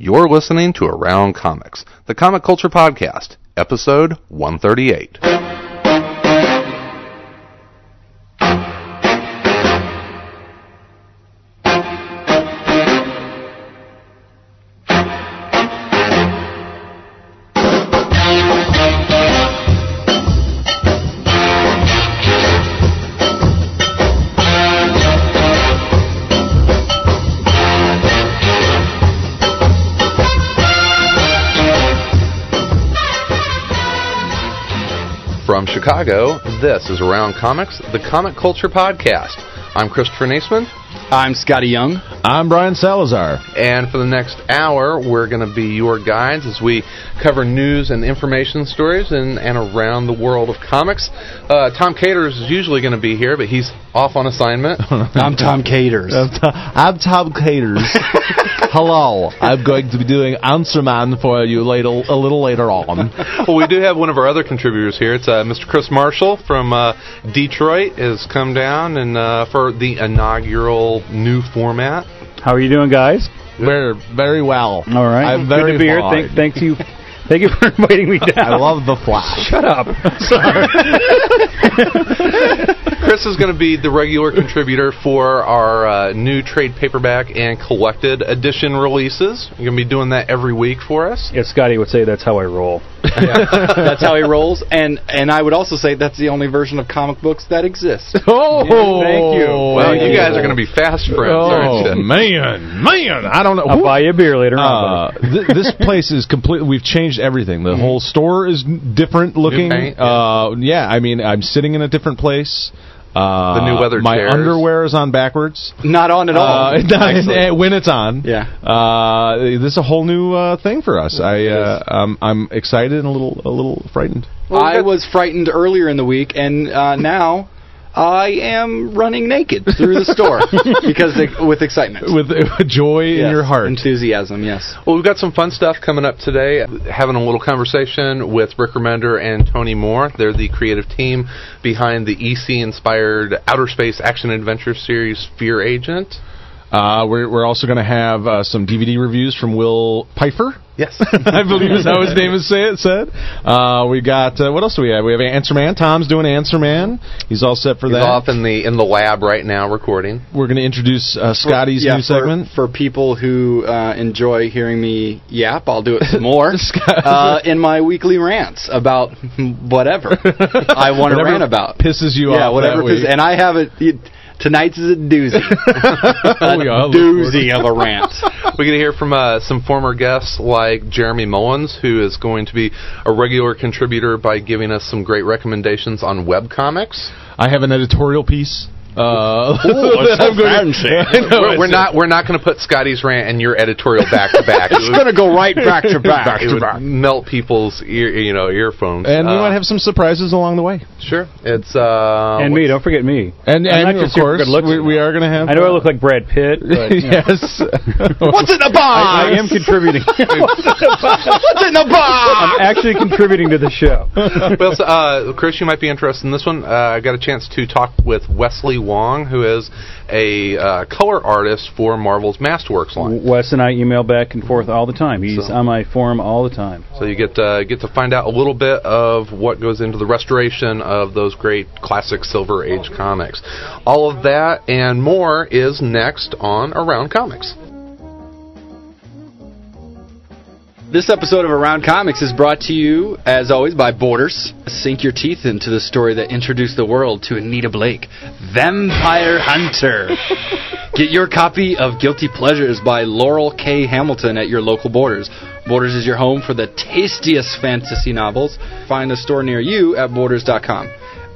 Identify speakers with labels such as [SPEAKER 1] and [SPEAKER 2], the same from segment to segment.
[SPEAKER 1] You're listening to Around Comics, the comic culture podcast, episode 138. Chicago, this is Around Comics, the comic culture podcast. I'm Christopher Neseman,
[SPEAKER 2] I'm Scotty Young.
[SPEAKER 3] I'm Brian Salazar.
[SPEAKER 1] and for the next hour, we're going to be your guides as we cover news and information stories in and around the world of comics. Uh, Tom Katers is usually going to be here, but he's off on assignment.
[SPEAKER 2] I'm Tom Katers.
[SPEAKER 3] I'm, Tom, I'm Tom Katers. Hello. I'm going to be doing Answer Man for you later, a little later on.
[SPEAKER 1] well, we do have one of our other contributors here. It's uh, Mr. Chris Marshall from uh, Detroit has come down and uh, for the inaugural new format.
[SPEAKER 4] How are you doing, guys?
[SPEAKER 3] Very, very well.
[SPEAKER 4] All right.
[SPEAKER 3] I'm very
[SPEAKER 4] Good to be here. Thank, thank you. Thank you for inviting me down.
[SPEAKER 3] I love the Flash.
[SPEAKER 4] Shut up.
[SPEAKER 1] Chris is going to be the regular contributor for our uh, new trade paperback and collected edition releases. You're going to be doing that every week for us.
[SPEAKER 4] yeah, Scotty would say that's how I roll.
[SPEAKER 2] that's how he rolls, and and I would also say that's the only version of comic books that exists.
[SPEAKER 3] Oh,
[SPEAKER 4] thank you.
[SPEAKER 1] Well,
[SPEAKER 4] Thank
[SPEAKER 1] you
[SPEAKER 4] you.
[SPEAKER 1] guys are going to be fast friends, aren't
[SPEAKER 3] Oh
[SPEAKER 1] you?
[SPEAKER 3] man, man! I don't know.
[SPEAKER 4] I'll
[SPEAKER 3] Who-
[SPEAKER 4] buy you a beer later
[SPEAKER 3] Uh, th- this place is completely. We've changed everything. The whole store is different looking.
[SPEAKER 1] paint, yeah.
[SPEAKER 3] Uh, yeah, I mean, I'm sitting in a different place. Uh,
[SPEAKER 1] The new weathered
[SPEAKER 3] My
[SPEAKER 1] chairs.
[SPEAKER 3] underwear is on backwards.
[SPEAKER 2] Not on at all.
[SPEAKER 3] Uh, not- when it's on.
[SPEAKER 2] Yeah.
[SPEAKER 3] Uh, this is a whole new uh, thing for us. I uh, um, I'm excited and a little a little frightened.
[SPEAKER 2] I was frightened earlier in the week, and uh, now I am running naked through the store because with excitement,
[SPEAKER 3] With, with joy in your heart.
[SPEAKER 2] enthusiasm. Yes.
[SPEAKER 1] Well, we've got some fun stuff coming up today. Having a little conversation with Rick Remender and Tony Moore. They're the creative team behind the EC-inspired outer space action adventure series Fear Agent.
[SPEAKER 3] Uh, we're we're also going to have uh, some DVD reviews from Will Pfeiffer.
[SPEAKER 1] Yes.
[SPEAKER 3] I believe is how his name is say, said. Uh, we got uh, what else do we have? We have Answer Man. Tom's doing Answer Man. He's all set for
[SPEAKER 1] He's
[SPEAKER 3] that.
[SPEAKER 1] off in the in the lab right now recording.
[SPEAKER 3] We're going to introduce uh, Scotty's
[SPEAKER 2] yeah,
[SPEAKER 3] new
[SPEAKER 2] for,
[SPEAKER 3] segment.
[SPEAKER 2] for people who uh, enjoy hearing me yap. I'll do it some more uh, in my weekly rants about whatever I want to rant about.
[SPEAKER 3] pisses you
[SPEAKER 2] yeah,
[SPEAKER 3] off
[SPEAKER 2] whatever.
[SPEAKER 3] that week.
[SPEAKER 2] pisses- and I have it. it- Tonight's is a doozy. a
[SPEAKER 3] we are.
[SPEAKER 2] doozy of a rant.
[SPEAKER 1] We're going to hear from uh, some former guests like Jeremy Mullins, who is going to be a regular contributor by giving us some great recommendations on webcomics.
[SPEAKER 3] I have an editorial piece. Uh,
[SPEAKER 2] it's so
[SPEAKER 3] I'm going
[SPEAKER 2] fancy.
[SPEAKER 3] Know,
[SPEAKER 1] we're, we're not we're not going to put Scotty's rant and your editorial back to back.
[SPEAKER 2] It's going to go right back to back.
[SPEAKER 1] It would melt people's ear, you know, earphones.
[SPEAKER 3] And we
[SPEAKER 1] Uh,
[SPEAKER 3] might have some surprises along the way.
[SPEAKER 1] sure. It's uh,
[SPEAKER 4] and me, don't forget me.
[SPEAKER 3] And,
[SPEAKER 4] I'm
[SPEAKER 3] and of course,
[SPEAKER 4] good looks,
[SPEAKER 3] we, we are going to have.
[SPEAKER 4] I know I look like Brad Pitt, but
[SPEAKER 3] yes.
[SPEAKER 2] What's in the box?
[SPEAKER 4] I, I am contributing.
[SPEAKER 2] What's in the box?
[SPEAKER 4] I'm actually contributing to the show.
[SPEAKER 1] well, so, uh, Chris, you might be interested in this one. Uh, I got a chance to talk with Wesley Wong, who is a uh, color artist for Marvel's Masterworks line.
[SPEAKER 4] Wes and I email back and forth all the time. He's
[SPEAKER 1] So-
[SPEAKER 4] on my forum all the time.
[SPEAKER 1] So you get uh, get to find out a little bit of what goes into the restoration of those great classic Silver Age comics. All of that and more is next on Around Comics.
[SPEAKER 2] This episode of Around Comics is brought to you, as always, by Borders. Sink your teeth into the story that introduced the world to Anita Blake, Vampire Hunter. Get your copy of Guilty Pleasures by Laurel K. Hamilton at your local Borders. Borders is your home for the tastiest fantasy novels. Find a store near you at borders.com.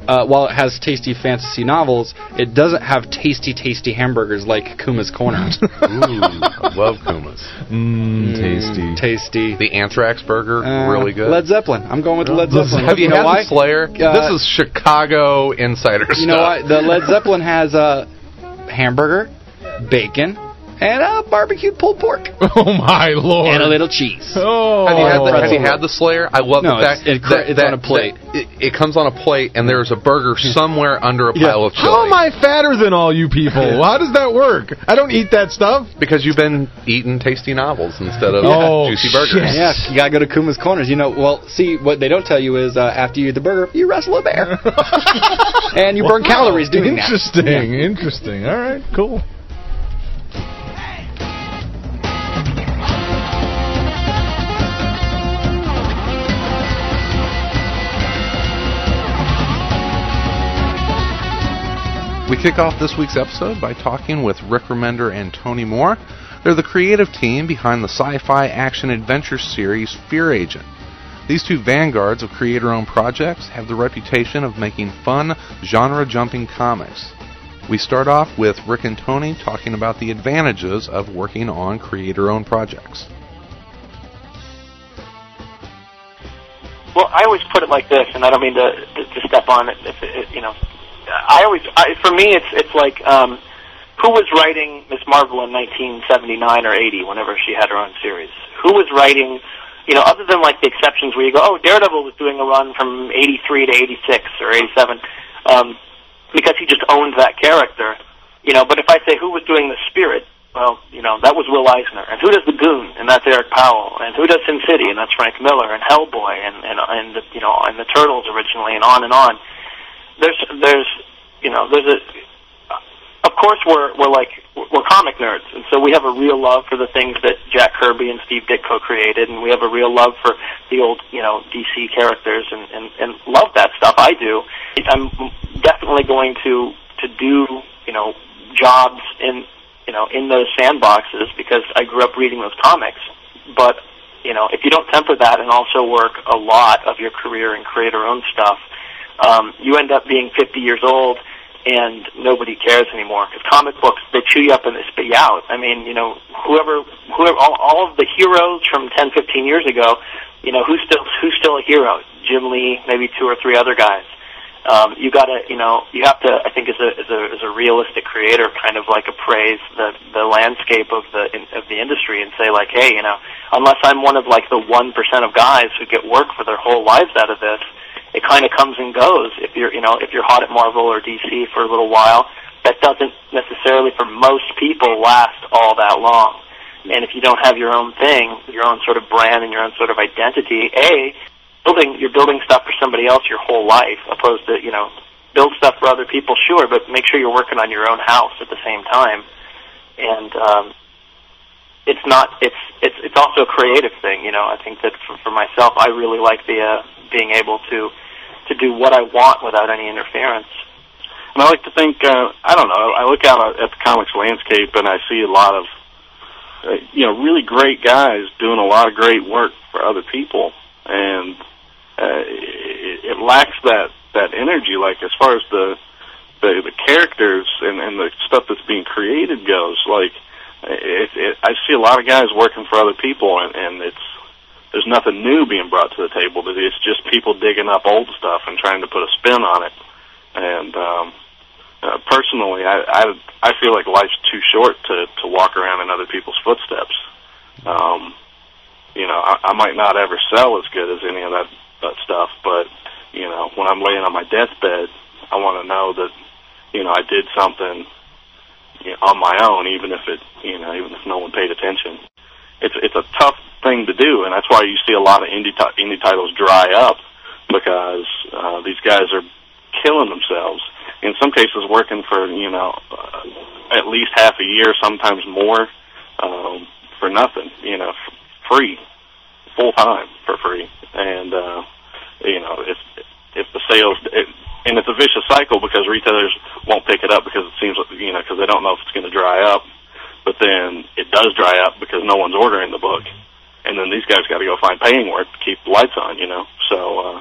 [SPEAKER 2] Uh, while it has tasty fantasy novels, it doesn't have tasty, tasty hamburgers like Kuma's Corner.
[SPEAKER 1] Ooh, I love Kuma's.
[SPEAKER 3] Mmm, tasty.
[SPEAKER 2] tasty.
[SPEAKER 1] The Anthrax burger,
[SPEAKER 2] Uh,
[SPEAKER 1] really good.
[SPEAKER 2] Led Zeppelin. I'm going with Led Zeppelin.
[SPEAKER 1] Have you,
[SPEAKER 2] know
[SPEAKER 1] had
[SPEAKER 2] why?
[SPEAKER 1] Slayer?
[SPEAKER 2] Uh,
[SPEAKER 1] this is Chicago insider
[SPEAKER 2] You know what? The Led Zeppelin has a hamburger, bacon, and a barbecued pulled pork
[SPEAKER 3] Oh my lord!
[SPEAKER 2] and a little cheese.
[SPEAKER 3] Oh,
[SPEAKER 1] Have you had the, have you had the Slayer? I love
[SPEAKER 2] No,
[SPEAKER 1] the fact
[SPEAKER 2] it's- it-
[SPEAKER 1] that,
[SPEAKER 2] it's
[SPEAKER 1] that-
[SPEAKER 2] on a plate.
[SPEAKER 1] It, it comes on a plate, and there's a burger somewhere under a pile of chili.
[SPEAKER 3] How am I fatter than all you people? How does that work? I don't eat that stuff.
[SPEAKER 1] Because you've been eating tasty novels instead of
[SPEAKER 3] Oh,
[SPEAKER 1] juicy burgers.
[SPEAKER 3] Yes,
[SPEAKER 2] Yeah, you gotta go to Kuma's Corners. You know, well, see, what they don't tell you is uh, after you eat the burger, you wrestle a bear. and you burn calories doing that.
[SPEAKER 3] Interesting. Interesting. All right. Cool.
[SPEAKER 1] We kick off this week's episode by talking with Rick Remender and Tony Moore. They're the creative team behind the sci-fi action adventure series Fear Agent. These two vanguards of creator-owned projects have the reputation of making fun, genre-jumping comics. We start off with Rick and Tony talking about the advantages of working on creator-owned projects.
[SPEAKER 5] Well, I always put it like this, and I don't mean to to, step on it. If you know, I always, I, for me, it's it's like um, who was writing Miss Marvel in 1979 or 80, whenever she had her own series. Who was writing, you know, other than like the exceptions where you go, oh, Daredevil was doing a run from 83 to 86 or 87, um, because he just owned that character. You know, but if I say who was doing the Spirit, well, you know, that was Will Eisner. And who does the Goon? And that's Eric Powell. And who does Sin City? And that's Frank Miller. And Hellboy. And and and the, you know, and the Turtles originally, and on and on. There's there's you know there's a of course we're we're like we're comic nerds, and so we have a real love for the things that Jack Kirby and Steve Ditko created, and we have a real love for the old you know DC characters, and and and love that stuff. I do. I'm definitely going to to do you know jobs in you know in those sandboxes because I grew up reading those comics, but you know if you don't temper that and also work a lot of your career in creator-owned stuff, um, you end up being 50 years old and nobody cares anymore because comic books they chew you up and they spit you out. I mean, you know, whoever, whoever, all, all of the heroes from 10, 15 years ago, you know, who's still who's still a hero? Jim Lee, maybe two or three other guys. Um, you gotta, you know, you have to. I think as a as a as a realistic creator, kind of like appraise the the landscape of the in, of the industry and say like, hey, you know, unless I'm one of like the one percent of guys who get work for their whole lives out of this, it kind of comes and goes. If you're, you know, if you're hot at Marvel or DC for a little while, that doesn't necessarily, for most people, last all that long. And if you don't have your own thing, your own sort of brand and your own sort of identity, a building you're building stuff for somebody else your whole life, opposed to you know build stuff for other people, sure, but make sure you're working on your own house at the same time. And um, it's not it's it's it's also a creative thing, you know. I think that for, for myself, I really like the uh, being able to to do what I want without any interference.
[SPEAKER 6] And I like to think, uh, I don't know, I look out at the comics landscape and I see a lot of, uh, you know, really great guys doing a lot of great work for other people. And uh, it, it lacks that, that energy, like as far as the, the, the characters and, and the stuff that's being created goes, like, it, it, I see a lot of guys working for other people and, and it's, there's nothing new being brought to the table, it's just people digging up old stuff and trying to put a spin on it. And um, uh, personally, I, I I feel like life's too short to to walk around in other people's footsteps. Um, you know, I, I might not ever sell as good as any of that that stuff, but you know, when I'm laying on my deathbed, I want to know that you know I did something you know, on my own, even if it you know even if no one paid attention it's it's a tough thing to do, and that's why you see a lot of indie ti- indie titles dry up because uh, these guys are killing themselves. In some cases, working for you know uh, at least half a year, sometimes more, um, for nothing. You know, f- free, full time for free, and uh, you know if if the sales it, and it's a vicious cycle because retailers won't pick it up because it seems you know because they don't know if it's going to dry up but then it does dry up because no one's ordering the book, and then these guys got to go find paying work to keep the lights on, you know. So uh,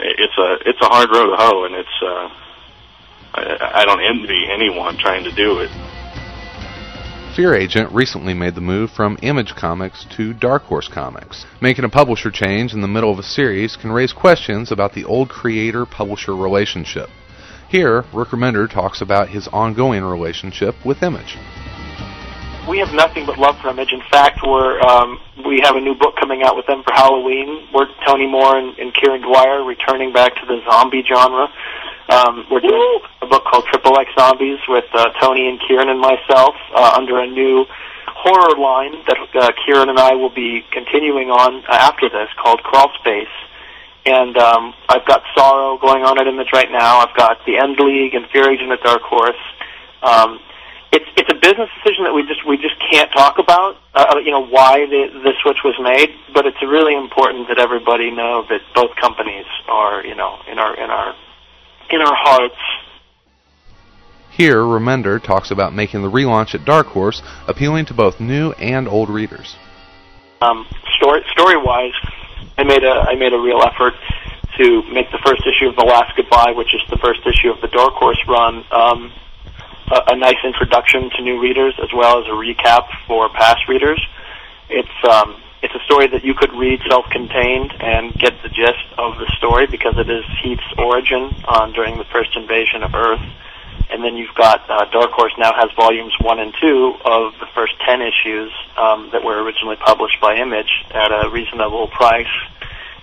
[SPEAKER 6] it's a it's a hard road to hoe, and it's uh, I, I don't envy anyone trying to do it.
[SPEAKER 1] Fear Agent recently made the move from Image Comics to Dark Horse Comics. Making a publisher change in the middle of a series can raise questions about the old creator-publisher relationship. Here, Rick Remender talks about his ongoing relationship with Image.
[SPEAKER 5] We have nothing but love for Image. In fact, we're um, we have a new book coming out with them for Halloween. We're Tony Moore and, and Kieran Dwyer returning back to the zombie genre. Um, we're doing a book called Triple X Zombies with uh, Tony and Kieran and myself uh, under a new horror line that uh, Kieran and I will be continuing on uh, after this called Crawl Space. And um, I've got Sorrow going on at Image right now. I've got The End League and Fear Agent at Dark Horse. Um, it's it's a business decision that we just we just can't talk about. Uh, you know why the the switch was made, but it's really important that everybody know that both companies are you know in our in our in our hearts.
[SPEAKER 1] Here, Remender talks about making the relaunch at Dark Horse appealing to both new and old readers.
[SPEAKER 5] Um, story story wise, I made a I made a real effort to make the first issue of The Last Goodbye, which is the first issue of the Dark Horse run, um, a, a nice introduction to new readers as well as a recap for past readers. It's um, it's a story that you could read self-contained and get the gist of the story because it is Heath's origin uh, during the first invasion of Earth. And then you've got uh, Dark Horse now has volumes one and two of the first ten issues um, that were originally published by Image at a reasonable price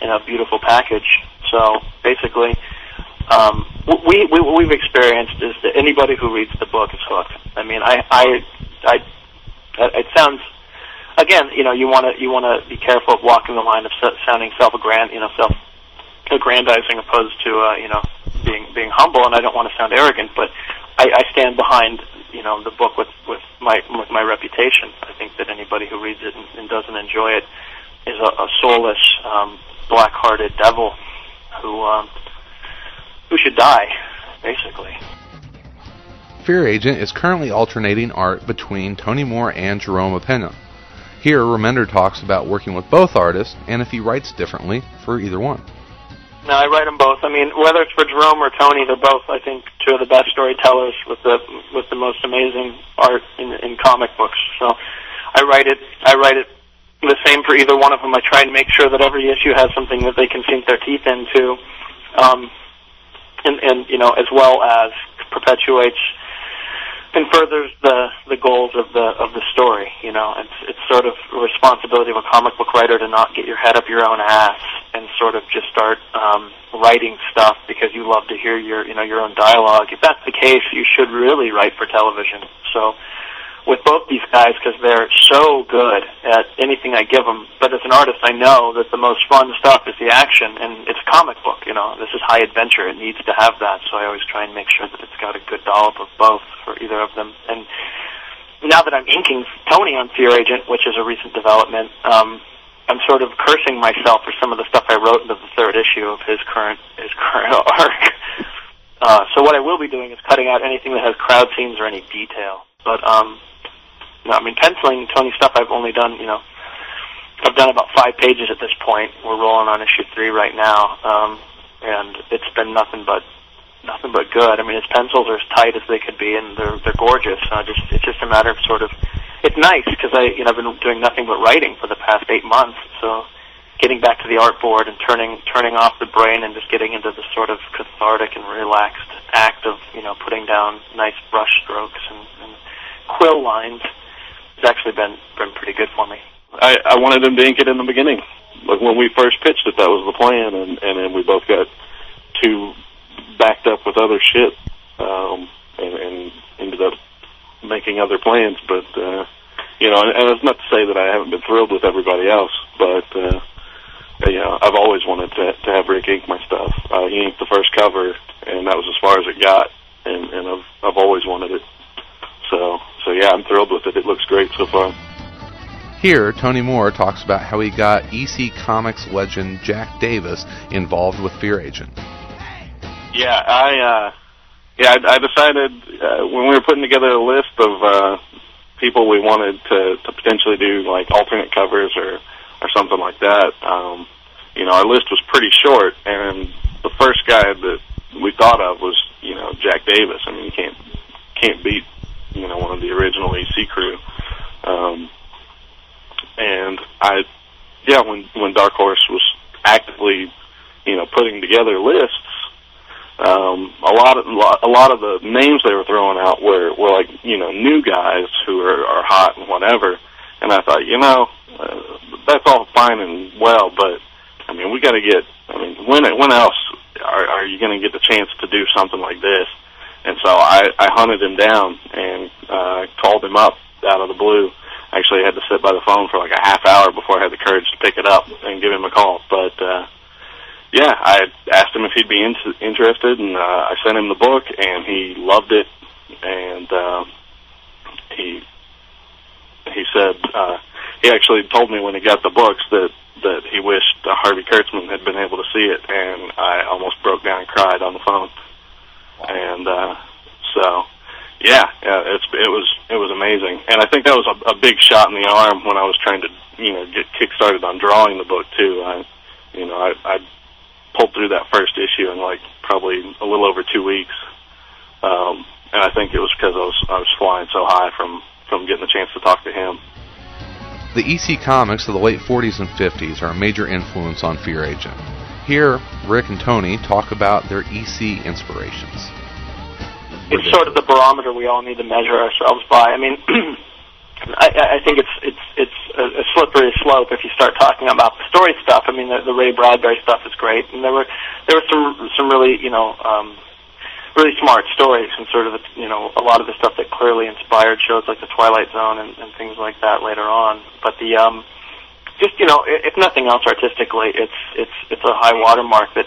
[SPEAKER 5] in a beautiful package. So basically, um, we, we what we've experienced is that anybody who reads the book is hooked. I mean, I I, I it sounds again, you know, you want to you want to be careful of walking the line of sounding self-aggrand, you know, self-aggrandizing opposed to uh, you know being being humble. And I don't want to sound arrogant, but I, I stand behind you know the book with with my with my reputation. I think that anybody who reads it and, and doesn't enjoy it is a, a soulless, um, black-hearted devil who um, who should die, basically.
[SPEAKER 1] Fear Agent is currently alternating art between Tony Moore and Jerome Opeña. Here, Remender talks about working with both artists and if he writes differently for either one.
[SPEAKER 5] No, I write them both. I mean, whether it's for Jerome or Tony, they're both, I think, two of the best storytellers with the with the most amazing art in in comic books. So, I write it. I write it the same for either one of them. I try and make sure that every issue has something that they can sink their teeth into. Um, and, and you know, as well as perpetuates and furthers the the goals of the of the story. You know, it's it's sort of a responsibility of a comic book writer to not get your head up your own ass and sort of just start um, writing stuff because you love to hear your you know your own dialogue. If that's the case, you should really write for television. So with both these guys because they're so good at anything I give them. But as an artist, I know that the most fun stuff is the action, and it's a comic book. You know, this is high adventure; it needs to have that. So I always try and make sure that it's got a good dollop of both for either of them. And now that I'm inking Tony on Fear Agent, which is a recent development, um, I'm sort of cursing myself for some of the stuff I wrote into the third issue of his current his current arc. Uh, so what I will be doing is cutting out anything that has crowd scenes or any detail. But um, I mean penciling Tony stuff. I've only done you know I've done about five pages at this point. We're rolling on issue three right now, um, and it's been nothing but nothing but good. I mean, his pencils are as tight as they could be, and they're they're gorgeous. Uh, just it's just a matter of sort of it's nice because I you know I've been doing nothing but writing for the past eight months, so getting back to the artboard and turning turning off the brain and just getting into the sort of cathartic and relaxed act of you know putting down nice brush strokes and, and quill lines it's actually been been pretty good for me.
[SPEAKER 6] I, I wanted him to ink it in the beginning. Like when we first pitched it, that was the plan, and and then we both got too backed up with other shit, um, and, and ended up making other plans. But uh, you know, and, and it's not to say that I haven't been thrilled with everybody else, but uh, you know, I've always wanted to to have Rick ink my stuff. Uh, he inked the first cover, and that was as far as it got, and and I've I've always wanted it. So so yeah, I'm thrilled with it. It looks great so far.
[SPEAKER 1] Here, Tony Moore talks about how he got EC Comics legend Jack Davis involved with Fear Agent.
[SPEAKER 6] Yeah, I uh, yeah, I, I decided uh, when we were putting together a list of uh, people we wanted to, to potentially do like alternate covers or or something like that. Um, you know, our list was pretty short, and the first guy that we thought of was you know Jack Davis. I mean, you can't can't beat you know one of the original EC crew. Um, and I, yeah, when when Dark Horse was actively, you know, putting together lists, um, a lot of a lot of the names they were throwing out were were like you know new guys who are, are hot and whatever. And I thought, you know, uh, that's all fine and well, but I mean, we got to get. I mean, when when else are, are you going to get the chance to do something like this? And so I, I hunted him down and uh, called him up out of the blue. Actually, had to sit by the phone for like a half hour before I had the courage to pick it up and give him a call. But uh, yeah, I asked him if he'd be in- interested, and uh, I sent him the book, and he loved it. And uh, he he said uh, he actually told me when he got the books that that he wished uh, Harvey Kurtzman had been able to see it, and I almost broke down and cried on the phone. And uh, so, yeah, yeah, it's it was it was amazing, and I think that was a, a big shot in the arm when I was trying to you know get kick started on drawing the book too. I, you know, I, I pulled through that first issue in like probably a little over two weeks, um, and I think it was because I was I was flying so high from from getting the chance to talk to him.
[SPEAKER 1] The EC comics of the late 40s and 50s are a major influence on Fear Agent. Here, Rick and Tony talk about their EC inspirations.
[SPEAKER 5] It's sort of the barometer we all need to measure ourselves by. I mean, I, I think it's it's it's a, slippery slope if you start talking about the story stuff. I mean, the, the Ray Bradbury stuff is great, and there were there were some some really you know um, really smart stories and sort of you know a lot of the stuff that clearly inspired shows like the Twilight Zone and, and things like that later on. But the um, just you know if nothing else artistically, it's it's it's a high watermark that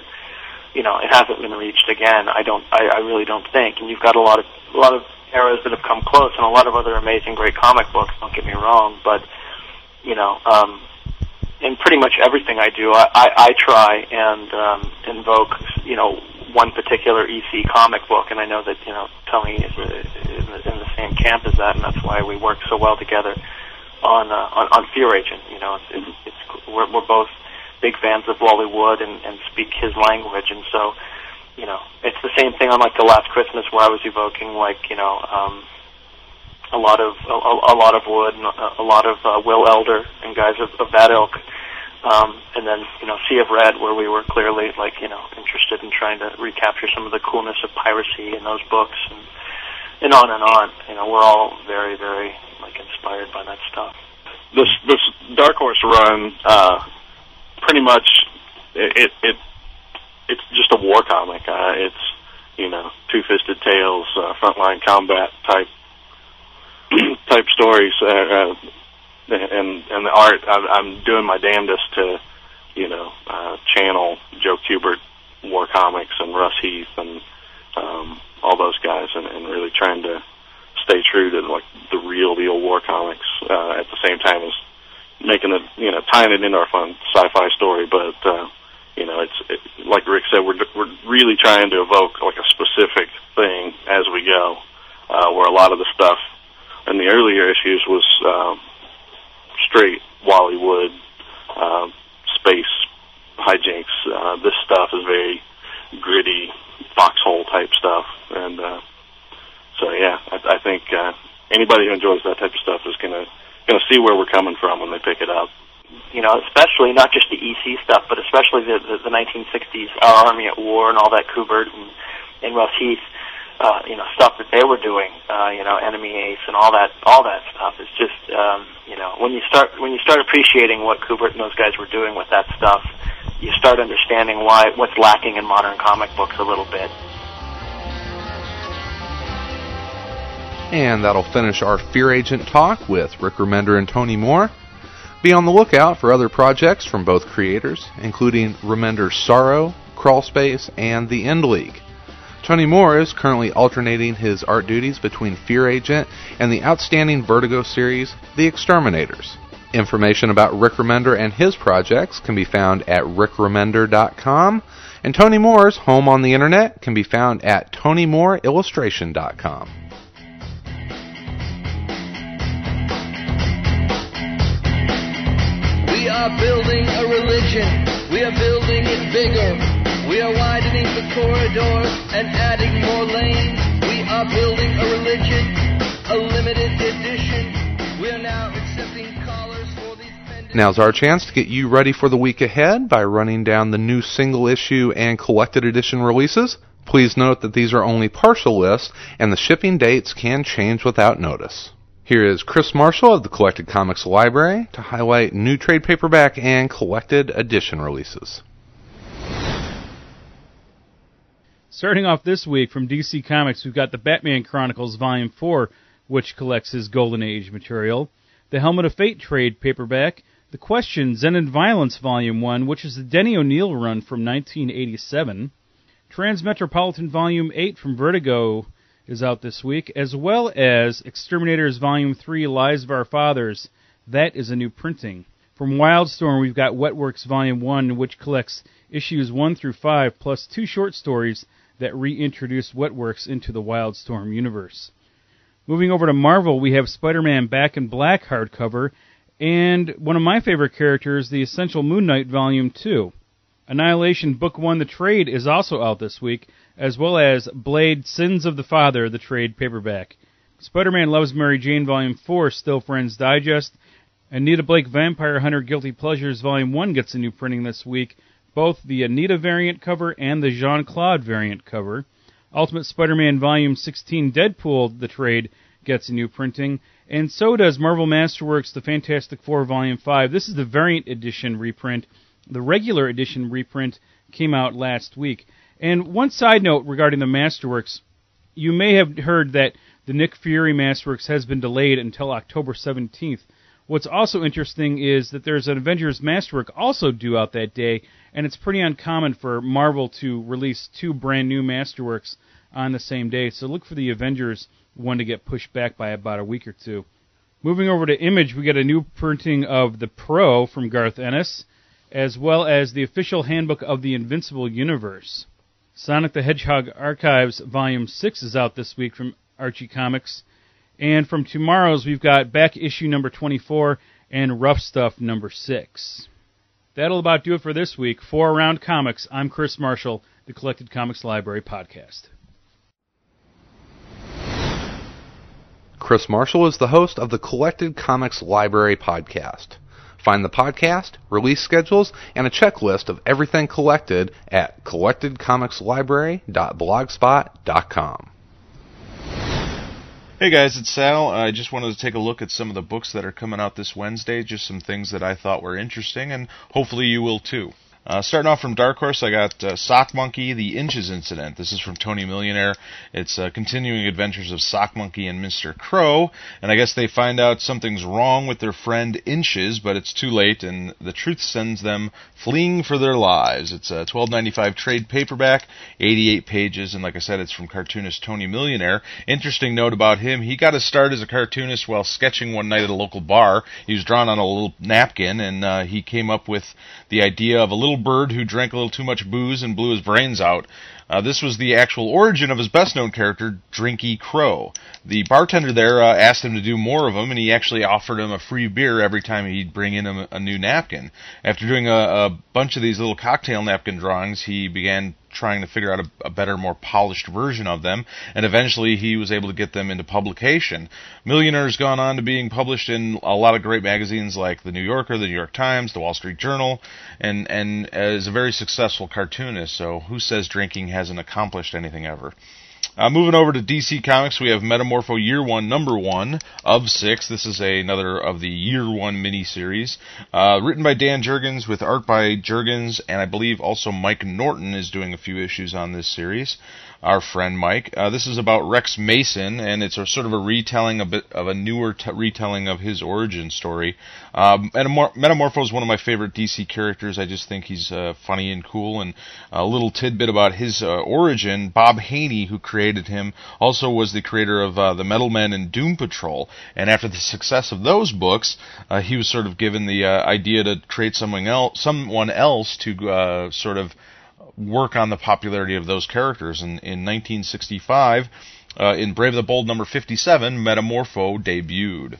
[SPEAKER 5] you know it hasn't been reached again. I don't I, I really don't think. And you've got a lot of a lot of eras that have come close and a lot of other amazing great comic books. Don't get me wrong, but you know. um in pretty much everything I do, I, I, I try and um, invoke, you know, one particular EC comic book, and I know that you know Tony is in the, in the same camp as that, and that's why we work so well together on uh, on, on Fear Agent. You know, it's, it's, it's we're, we're both big fans of Wally Wood and, and speak his language, and so you know it's the same thing on like the Last Christmas where I was evoking like you know. um a lot of a, a lot of Wood and a, a lot of uh, Will Elder and guys of, of that ilk um, and then, you know, Sea of Red, where we were clearly, like, you know, interested in trying to recapture some of the coolness of piracy in those books, and, and on and on. You know, we're all very, very, like, inspired by that stuff.
[SPEAKER 6] This this Dark Horse run, uh, pretty much, it, it it it's just a war comic. Uh, it's you know, two fisted tales, uh, frontline combat type type stories. Uh, uh, and and the art I'm, I'm doing my damnedest to you know uh, channel Joe Kubert war comics and Russ Heath and um, all those guys and, and really trying to stay true to like the real deal war comics uh, at the same time as making it you know tying it into our fun sci-fi story but uh, you know it's it, like Rick said we're we're really trying to evoke like a specific thing as we go uh, where a lot of the stuff in the earlier issues was um, straight Wally Wood uh, space hijinks. Uh, this stuff is very gritty foxhole type stuff, and uh, so yeah, I, I think uh, anybody who enjoys that type of stuff is gonna gonna see where we're coming from when they pick it up.
[SPEAKER 5] You know, especially not just the EC stuff, but especially the the, the 1960s Our Army at War and all that Kubert and, and Russ Heath uh, you know stuff that they were doing, uh, you know, Enemy Ace and all that all that stuff is just um, you know when you start when you start appreciating what Kubert and those guys were doing with that stuff, you start understanding why what's lacking in modern comic books a little bit.
[SPEAKER 1] And that'll finish our Fear Agent talk with Rick Remender and Tony Moore. Be on the lookout for other projects from both creators, including Remender's Sorrow, Crawl Space, and The End League. Tony Moore is currently alternating his art duties between Fear Agent and the outstanding Vertigo series, The Exterminators. Information about Rick Remender and his projects can be found at rickremender.com, and Tony Moore's home on the internet can be found at tonymooreillustration.com.
[SPEAKER 7] are building a religion. We are building it bigger. We are widening the and adding more lanes. We are building a religion, a limited edition. We are now accepting callers for pendant-
[SPEAKER 1] Now's our chance to get you ready for the week ahead by running down the new single issue and collected edition releases. Please note that these are only partial lists and the shipping dates can change without notice. Here is Chris Marshall of the Collected Comics Library to highlight new trade paperback and collected edition releases.
[SPEAKER 8] Starting off this week from DC Comics, we've got the Batman Chronicles Volume 4, which collects his Golden Age material, the Helmet of Fate trade paperback, the Question Zen and Violence Volume 1, which is the Denny O'Neil run from 1987, Transmetropolitan Volume 8 from Vertigo is out this week, as well as Exterminators Volume 3 Lies of Our Fathers. That is a new printing. From Wildstorm, we've got Wetworks Volume 1, which collects issues 1 through 5, plus two short stories that reintroduce Wetworks into the Wildstorm universe. Moving over to Marvel, we have Spider Man Back in Black hardcover, and one of my favorite characters, the Essential Moon Knight Volume 2. Annihilation Book 1, the trade, is also out this week, as well as Blade Sins of the Father, the trade paperback. Spider Man Loves Mary Jane Volume 4, Still Friends Digest, Anita Blake Vampire Hunter Guilty Pleasures Volume 1 gets a new printing this week, both the Anita variant cover and the Jean Claude variant cover. Ultimate Spider Man Volume 16 Deadpool, the trade, gets a new printing, and so does Marvel Masterworks The Fantastic Four Volume 5. This is the variant edition reprint. The regular edition reprint came out last week. And one side note regarding the Masterworks, you may have heard that the Nick Fury Masterworks has been delayed until October 17th. What's also interesting is that there's an Avengers Masterwork also due out that day, and it's pretty uncommon for Marvel to release two brand new Masterworks on the same day. So look for the Avengers one to get pushed back by about a week or two. Moving over to Image, we get a new printing of The Pro from Garth Ennis as well as the official handbook of the Invincible Universe. Sonic the Hedgehog Archives Volume 6 is out this week from Archie Comics. And from TwoMorrows, we've got back issue number 24 and Rough Stuff number 6. That'll about do it for this week. For Around Comics, I'm Chris Marshall, the Collected Comics Library Podcast.
[SPEAKER 1] Chris Marshall is the host of the Collected Comics Library Podcast. Find the podcast, release schedules, and a checklist of everything collected at collectedcomicslibrary.blogspot.com.
[SPEAKER 9] Hey guys, it's Sal. I just wanted to take a look at some of the books that are coming out this Wednesday, just some things that I thought were interesting, and hopefully you will too. Uh, starting off from Dark Horse, I got uh, Sock Monkey, The Inches Incident. This is from Tony Millionaire. It's uh, continuing adventures of Sock Monkey and Mr. Crow, and I guess they find out something's wrong with their friend Inches, but it's too late, and the truth sends them fleeing for their lives. It's a 12.95 trade paperback, 88 pages, and like I said, it's from cartoonist Tony Millionaire. Interesting note about him: he got his start as a cartoonist while sketching one night at a local bar. He was drawn on a little napkin, and uh, he came up with the idea of a little bird who drank a little too much booze and blew his brains out. Uh, this was the actual origin of his best known character, Drinky Crow. The bartender there uh, asked him to do more of them, and he actually offered him a free beer every time he'd bring in a, a new napkin. After doing a, a bunch of these little cocktail napkin drawings, he began trying to figure out a, a, better, more polished version of them, and eventually he was able to get them into publication. Millionaire's gone on to being published in a lot of great magazines like the New Yorker, the New York Times, the Wall Street Journal, and and is a very successful cartoonist. So who says drinking hasn't accomplished anything ever? Uh, moving over to DC Comics, we have Metamorpho Year One, Number One of six. This is a, another of the Year One miniseries, uh, written by Dan Jurgens with art by Jurgens, and I believe also Mike Norton is doing a few issues on this series our friend Mike. Uh, this is about Rex Mason, and it's a sort of a retelling, a bit of a newer t- retelling of his origin story. Um, Metamor- Metamorpho is one of my favorite DC characters. I just think he's uh, funny and cool. And a little tidbit about his uh, origin: Bob Haney, who created him, also was the creator of uh, the Metal Men and Doom Patrol. And after the success of those books, uh, he was sort of given the uh, idea to create someone else, someone else to sort of work on the popularity of those characters. And in 1965, uh, in Brave the Bold number 57, Metamorpho debuted.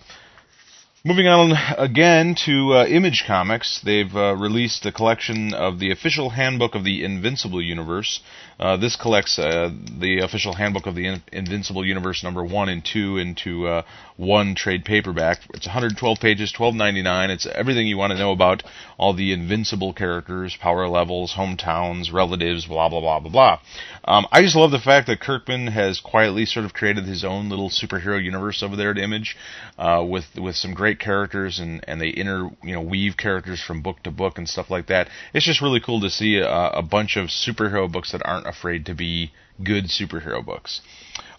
[SPEAKER 9] Moving on again to uh, Image Comics, they've uh, released a collection of the official handbook of the Invincible Universe. Uh, this collects uh, the official handbook of the In- Invincible Universe number one and two into uh, one trade paperback. It's 112 pages, 12.99. It's everything you want to know about all the invincible characters, power levels, hometowns, relatives, blah blah blah blah blah. Um, I just love the fact that Kirkman has quietly sort of created his own little superhero universe over there at Image, uh, with with some great characters and and they inter you know weave characters from book to book and stuff like that. It's just really cool to see a, a bunch of superhero books that aren't afraid to be good superhero books.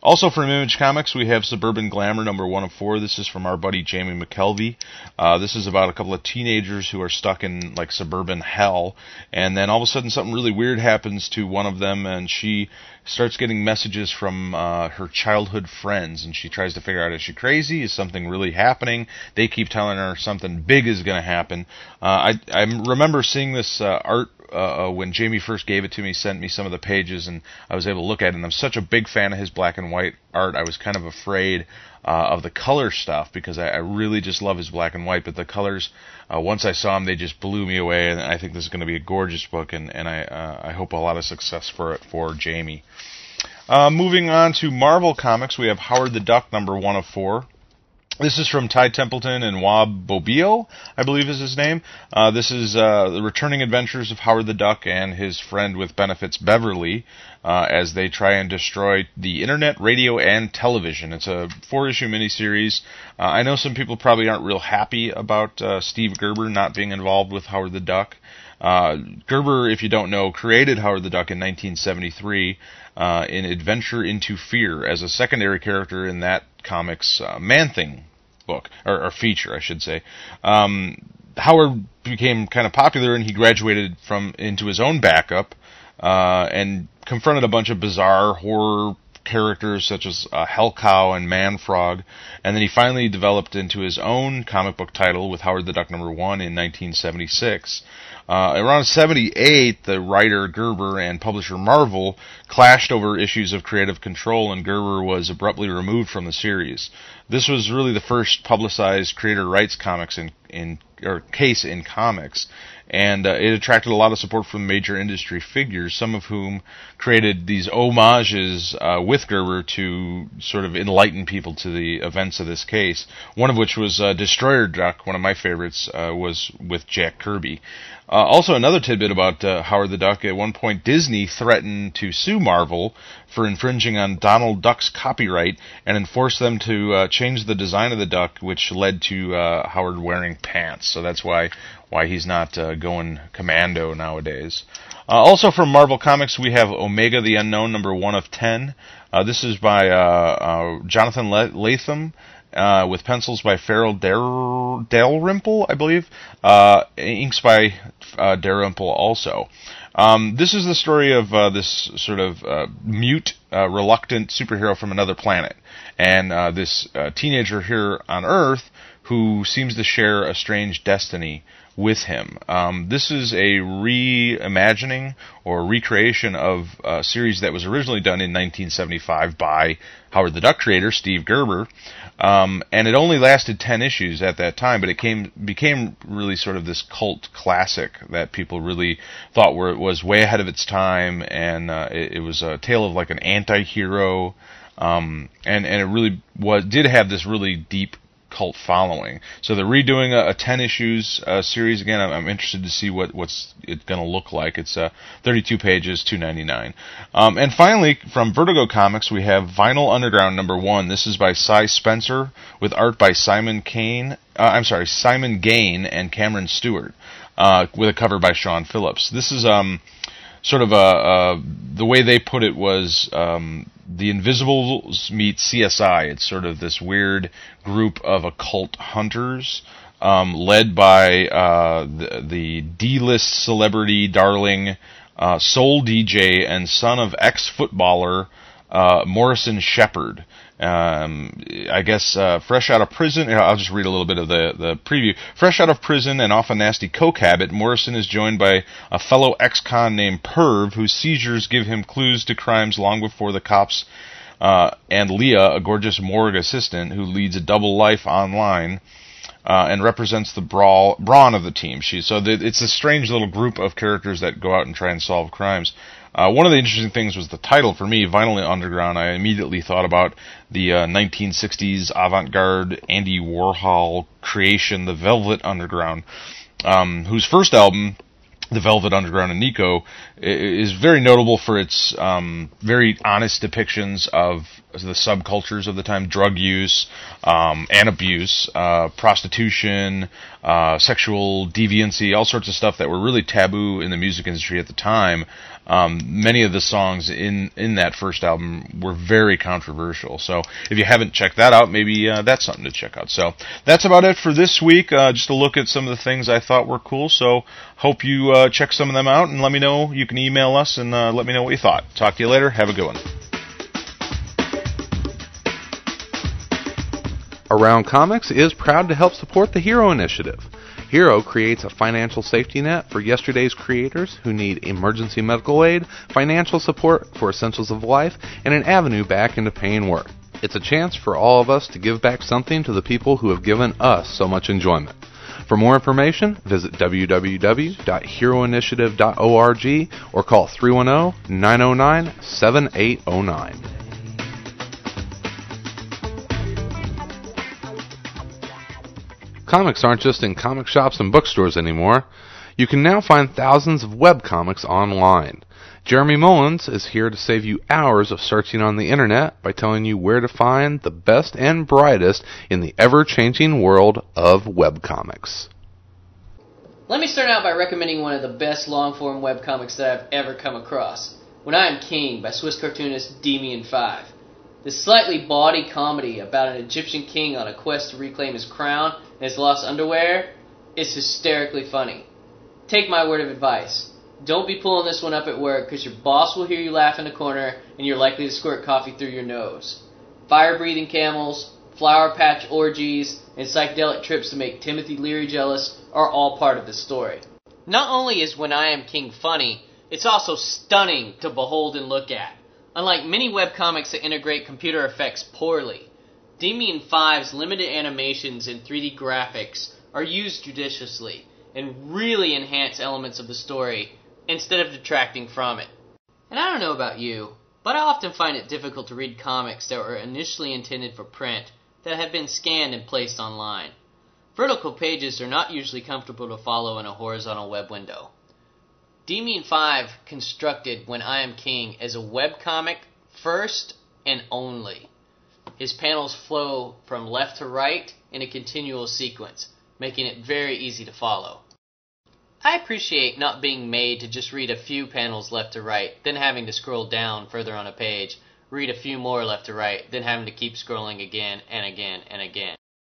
[SPEAKER 9] Also from Image Comics, we have Suburban Glamour number one of four. This is from our buddy Jamie McKelvie. Uh, this is about a couple of teenagers who are stuck in like suburban hell, and then all of a sudden something really weird happens to one of them, and she starts getting messages from uh, her childhood friends, and she tries to figure out is she crazy? Is something really happening? They keep telling her something big is going to happen. Uh, I I remember seeing this uh, art uh, when Jamie first gave it to me, sent me some of the pages, and I was able to look at it. And I'm such a big fan of his black and white art. I was kind of afraid uh, of the color stuff because I, I really just love his black and white. But the colors, uh, once I saw them, they just blew me away. And I think this is going to be a gorgeous book, and, and I uh, I hope a lot of success for it for Jamie. Uh, moving on to Marvel Comics, we have Howard the Duck, number one of four. This is from Ty Templeton and Juan Bobillo, I believe is his name. Uh, this is uh, the returning adventures of Howard the Duck and his friend with benefits Beverly uh, as they try and destroy the internet, radio, and television. It's a four-issue miniseries. Uh, I know some people probably aren't real happy about uh, Steve Gerber not being involved with Howard the Duck. Uh, Gerber, if you don't know, created Howard the Duck in 1973 uh, in Adventure into Fear as a secondary character in that comics uh, Man Thing book or, or, feature, I should say. Um, Howard became kind of popular, and he graduated from into his own backup uh, and confronted a bunch of bizarre horror characters such as uh, Hellcow and Manfrog, and then he finally developed into his own comic book title with Howard the Duck number one in 1976. Uh, around 78, the writer Gerber and publisher Marvel clashed over issues of creative control, and Gerber was abruptly removed from the series. This was really the first publicized creator rights comics in, in or case in comics, and uh, it attracted a lot of support from major industry figures, some of whom created these homages uh, with Gerber to sort of enlighten people to the events of this case. One of which was uh, Destroyer Duck, one of my favorites, uh, was with Jack Kirby. Uh, also, another tidbit about uh, Howard the Duck. At one point, Disney threatened to sue Marvel for infringing on Donald Duck's copyright and enforce them to uh, change the design of the duck, which led to uh, Howard wearing pants. So that's why why he's not uh, going commando nowadays. Uh, also from Marvel Comics, we have Omega the Unknown, number one of ten. this is by Jonathan Lethem uh, with pencils by Farel Dalrymple, I believe. Uh, inks by uh, Dalrymple also. Um, this is the story of uh, this sort of uh, mute, uh, reluctant superhero from another planet, and this teenager here on Earth who seems to share a strange destiny with him. Um, this is a reimagining or recreation of a series that was originally done in 1975 by Howard the Duck creator Steve Gerber, um, and it only lasted 10 issues at that time, but it came became really sort of this cult classic that people really thought were was way ahead of its time, and uh, it, it, was a tale of like an anti-hero, um, and and it really was did have this really deep cult following. So they're redoing a, a 10 issues uh, series again. I'm, I'm, interested to see what what's it going to look like. It's uh, 32 pages, 2.99. Um, and finally, from Vertigo Comics, we have Vinyl Underground number one. This is by Si Spencer with art by Simon Kane. Uh, I'm sorry, Simon Gane and Cameron Stewart, uh, with a cover by Sean Phillips. This is um sort of a, a the way they put it was um, the Invisibles meet CSI. It's sort of this weird group of occult hunters. Um, led by uh, the, the D-list celebrity darling, uh, soul DJ and son of ex-footballer uh, Morrison Shepard. Um, I guess uh, fresh out of prison. I'll just read a little bit of the the preview. Fresh out of prison and off a nasty coke habit, Morrison is joined by a fellow ex-con named Perv, whose seizures give him clues to crimes long before the cops. Uh, and Leah, a gorgeous morgue assistant who leads a double life online. Uh, and represents the brawl, brawn of the team. She so the, it's a strange little group of characters that go out and try and solve crimes. Uh, one of the interesting things was the title for me, Vinyl Underground. I immediately thought about the uh, 1960s avant-garde Andy Warhol creation, the Velvet Underground, um, whose first album the Velvet Underground and Nico is very notable for its um, very honest depictions of the subcultures of the time: drug use um, and abuse, uh, prostitution, uh, sexual deviancy, all sorts of stuff that were really taboo in the music industry at the time. Um, many of the songs in in that first album were very controversial. So if you haven't checked that out, maybe uh, that's something to check out. So that's about it for this week. Uh, just a look at some of the things I thought were cool. So hope you uh, check some of them out and let me know. You can email us and uh, let me know what you thought. Talk to you later. Have a good one.
[SPEAKER 1] Around Comics is proud to help support the Hero Initiative. Hero creates a financial safety net for yesterday's creators who need emergency medical aid, financial support for essentials of life, and an avenue back into paying work. It's a chance for all of us to give back something to the people who have given us so much enjoyment. For more information, visit www.heroinitiative.org or call 310 909 7809. Comics aren't just in comic shops and bookstores anymore. You can now find thousands of web comics online. Jeremy Mullins is here to save you hours of searching on the internet by telling you where to find the best and brightest in the ever changing world of webcomics.
[SPEAKER 10] Let me start out by recommending one of the best long form webcomics that I've ever come across When I Am King by Swiss cartoonist Demian5. This slightly bawdy comedy about an Egyptian king on a quest to reclaim his crown and his lost underwear is hysterically funny. Take my word of advice. Don't be pulling this one up at work because your boss will hear you laugh in the corner and you're likely to squirt coffee through your nose. Fire breathing camels, flower patch orgies, and psychedelic trips to make Timothy Leary jealous are all part of the story. Not only is When I Am King funny, it's also stunning to behold and look at. Unlike many webcomics that integrate computer effects poorly, Demian 5's limited animations and 3D graphics are used judiciously and really enhance elements of the story instead of detracting from it. And I don't know about you, but I often find it difficult to read comics that were initially intended for print that have been scanned and placed online. Vertical pages are not usually comfortable to follow in a horizontal web window. Demian 5 constructed When I Am King as a webcomic first and only. His panels flow from left to right in a continual sequence, making it very easy to follow. I appreciate not being made to just read a few panels left to right, then having to scroll down further on a page, read a few more left to right, then having to keep scrolling again and again and again.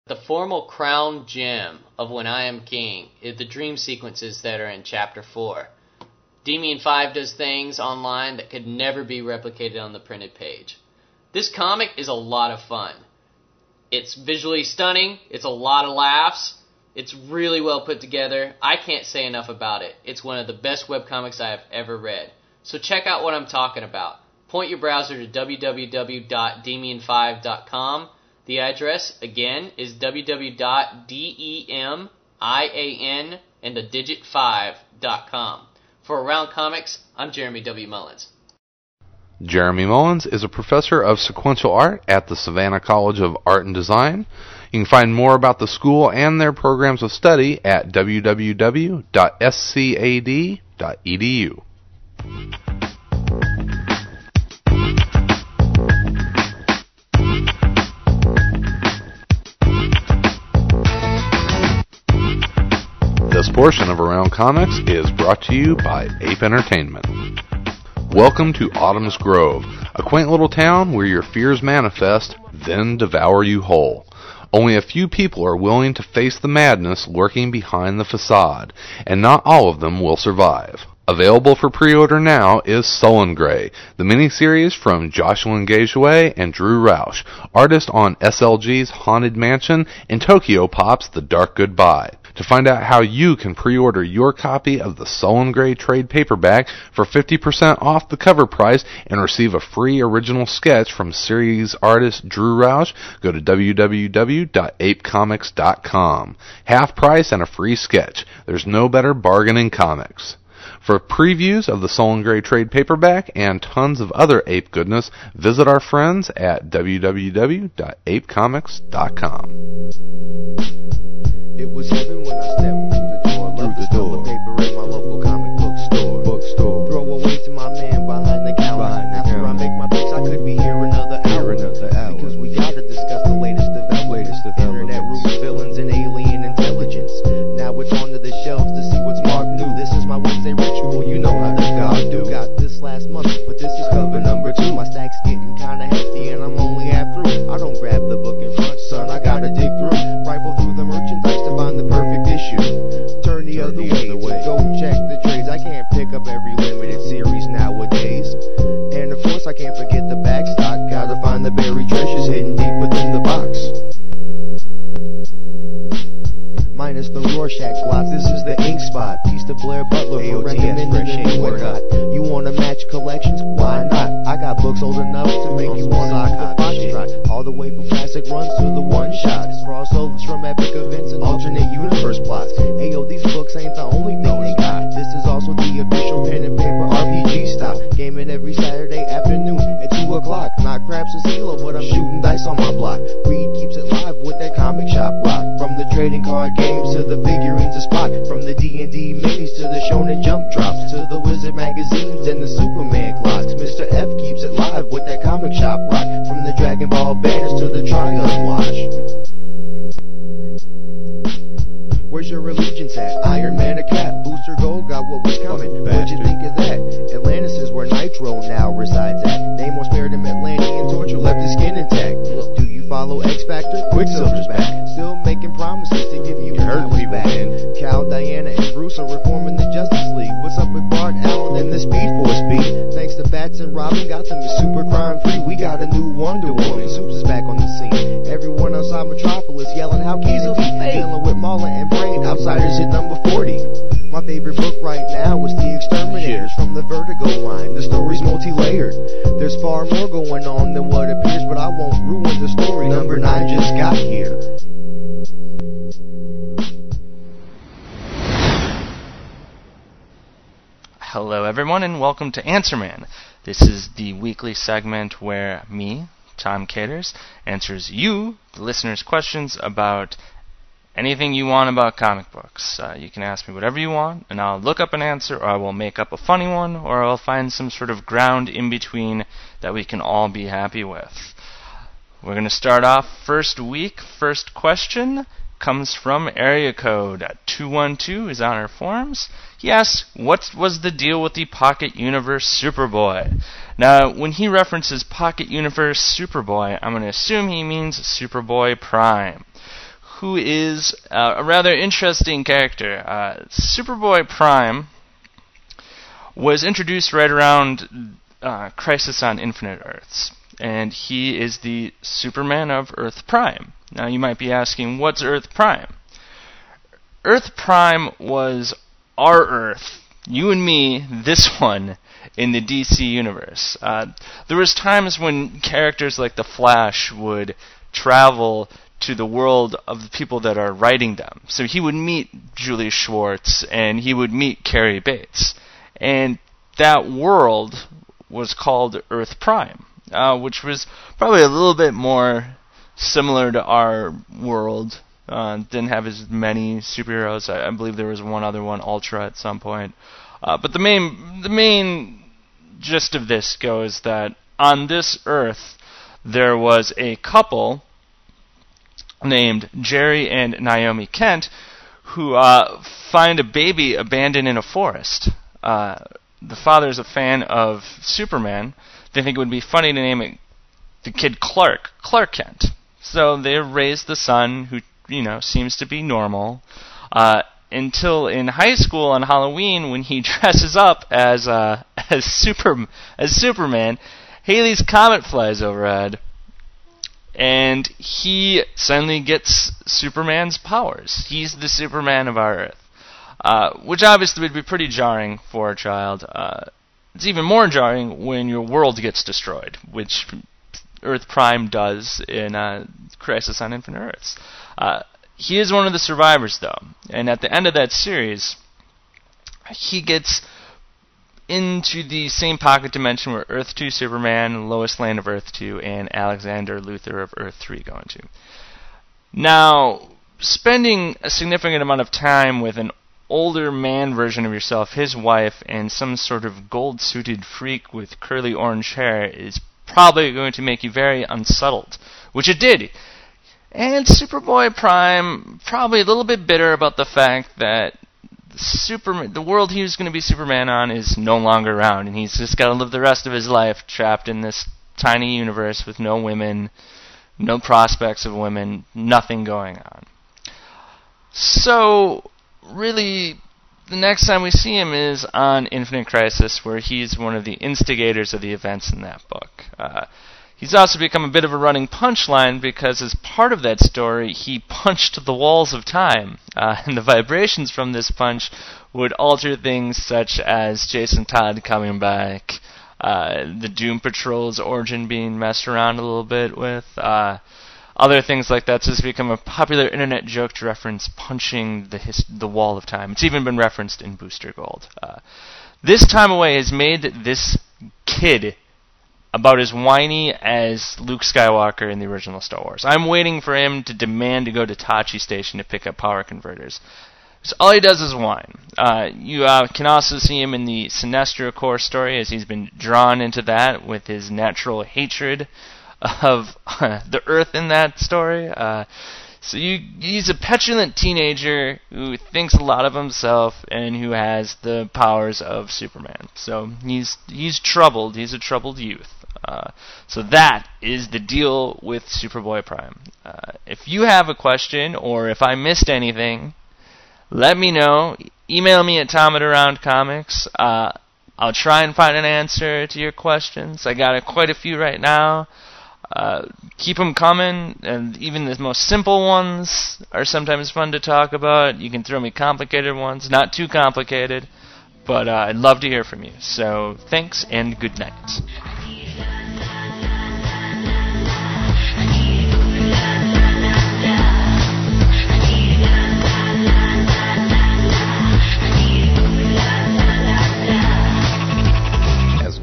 [SPEAKER 10] The formal crown gem of When I Am King is the dream sequences that are in Chapter 4. Demian 5 does things online that could never be replicated on the printed page. This comic is a lot of fun. It's visually stunning, it's a lot of laughs, it's really well put together. I can't say enough about it. It's one of the best webcomics I have ever read. So check out what I'm talking about. Point your browser to www.demian5.com. The address, again, is www.demian and the digit 5.com. For Around Comics, I'm Jeremy W. Mullins.
[SPEAKER 1] Jeremy Mullins is a professor of sequential art at the Savannah College of Art and Design. You can find more about the school and their programs of study at www.scad.edu. portion of Around Comics is brought to you by Ape Entertainment. Welcome to Autumn's Grove, a quaint little town where your fears manifest, then devour you whole. Only a few people are willing to face the madness lurking behind the facade, and not all of them will survive. Available for pre-order now is Sullen Grey, the miniseries from Jocelyn Gageway and Drew Rausch, artist on SLG's Haunted Mansion and Tokyopop's The Dark Goodbye. To find out how you can pre-order your copy of the Sullen Grey trade paperback for 50% off the cover price and receive a free original sketch from series artist Drew Rausch, go to www.apecomics.com. Half price and a free sketch. There's no better bargain in comics. For previews of the Soul Grey trade paperback and tons of other ape goodness, visit our friends at www.apecomics.com.
[SPEAKER 11] It was heaven when I stepped Rorschach blocks, this is the ink spot. Peace to Blair Butler for recommending the new boycott. You wanna match collections? Why not? I got books old enough to make you wanna hop the foxtrot. All the way from classic runs to the one shots. Crossovers from epic events and alternate universe plots. Ayo, these books ain't the only thing they got. This is also the official pen and paper RPG stop. Gaming every Saturday afternoon at 2 o'clock. Not craps and CeeLo, but I'm shooting dice on my block. To
[SPEAKER 12] Answer Man. This is the weekly segment where me, Tom Katers, answers you, the listeners' questions about anything you want about comic books. Uh, you can ask me whatever you want, and I'll look up an answer, or I will make up a funny one, or I'll find some sort of ground in between that we can all be happy with. We're going to start off first week. First question comes from area code 212 is on our forums. Asks, what was the deal with the Pocket Universe Superboy? Now, when he references Pocket Universe Superboy, I'm going to assume he means Superboy Prime, who is uh, a rather interesting character. Uh, Superboy Prime was introduced right around uh, Crisis on Infinite Earths, and he is the Superman of Earth Prime. Now, you might be asking, what's Earth Prime? Earth Prime was our Earth, you and me, this one, in the DC universe. Uh, there was times when characters like the Flash would travel to the world of the people that are writing them. So he would meet Julius Schwartz and he would meet Cary Bates, and that world was called Earth Prime, uh, which was probably a little bit more similar to our world. Uh, didn't have as many superheroes. I, I, believe there was one other one, Ultra, at some point. Uh, but the main the main gist of this goes that on this Earth there was a couple named Jerry and Naomi Kent who uh, find a baby abandoned in a forest. Uh, the is a fan of Superman. They think it would be funny to name it the kid Clark, Clark Kent. So they raise the son, who you know seems to be normal, uh, until in high school on Halloween when he dresses up as uh, as super as Superman. Halley's comet flies overhead, and he suddenly gets Superman's powers. He's the Superman of our Earth, uh, which obviously would be pretty jarring for a child. Uh, it's even more jarring when your world gets destroyed, which Earth Prime does in uh, Crisis on Infinite Earths. Uh, he is one of the survivors, though, and at the end of that series, he gets into the same pocket dimension where Earth 2 Superman, Lois Lane of Earth 2, and Alexander Luthor of Earth 3 go into. Now, spending a significant amount of time with an older man version of yourself, his wife, and some sort of gold suited freak with curly orange hair is probably going to make you very unsettled, which it did. And Superboy Prime probably a little bit bitter about the fact that Superman, the world he was going to be Superman on, is no longer around, and he's just got to live the rest of his life trapped in this tiny universe with no women, no prospects of women, nothing going on. So, really, the next time we see him is on Infinite Crisis, where he's one of the instigators of the events in that book. Uh, he's also become a bit of a running punchline because, as part of that story, he punched the walls of time, uh, and the vibrations from this punch would alter things such as Jason Todd coming back, uh, the Doom Patrol's origin being messed around a little bit with. Uh, other things like that. So it's become a popular internet joke to reference punching the his- the wall of time. It's even been referenced in Booster Gold. Uh, this time away has made this kid about as whiny as Luke Skywalker in the original Star Wars. I'm waiting for him to demand to go to Tosche Station to pick up power converters. So all he does is whine. Uh, you uh, can also see him in the Sinestro Corps story as he's been drawn into that with his natural hatred of the Earth in that story. Uh, so you, he's a petulant teenager who thinks a lot of himself and who has the powers of Superman. So he's he's troubled. He's a troubled youth. Uh, so that is the deal with Superboy Prime. Uh, if you have a question or if I missed anything, let me know. Email me at Tom at Around Comics. Uh, I'll try and find an answer to your questions. I got quite a few right now. Uh, keep them coming, and even the most simple ones are sometimes fun to talk about. You can throw me complicated ones, not too complicated, but uh, I'd love to hear from you. So thanks and good night.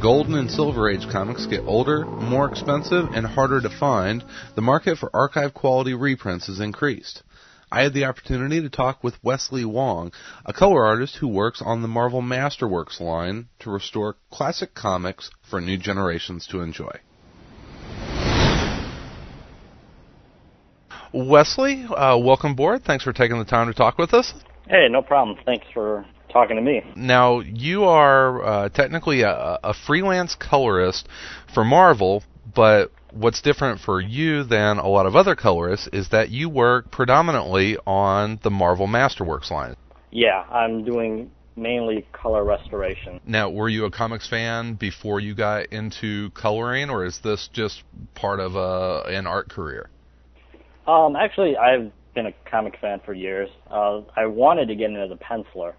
[SPEAKER 1] Golden and Silver Age comics get older, more expensive, and harder to find, the market for archive quality reprints has increased. I had the opportunity to talk with Wesley Wong, a color artist who works on the Marvel Masterworks line to restore classic comics for new generations to enjoy. Wesley, uh, welcome aboard. Thanks for taking the time to talk with us.
[SPEAKER 13] Hey, no problem. Thanks for talking to me.
[SPEAKER 1] Now, you are uh, technically a, a freelance colorist for Marvel, but what's different for you than a lot of other colorists is that you work predominantly on the Marvel Masterworks line.
[SPEAKER 13] Yeah, I'm doing mainly color restoration.
[SPEAKER 1] Now, were you a comics fan before you got into coloring, or is this just part of a, an art career?
[SPEAKER 13] Um, actually, I've been a comic fan for years. Uh, I wanted to get into the penciler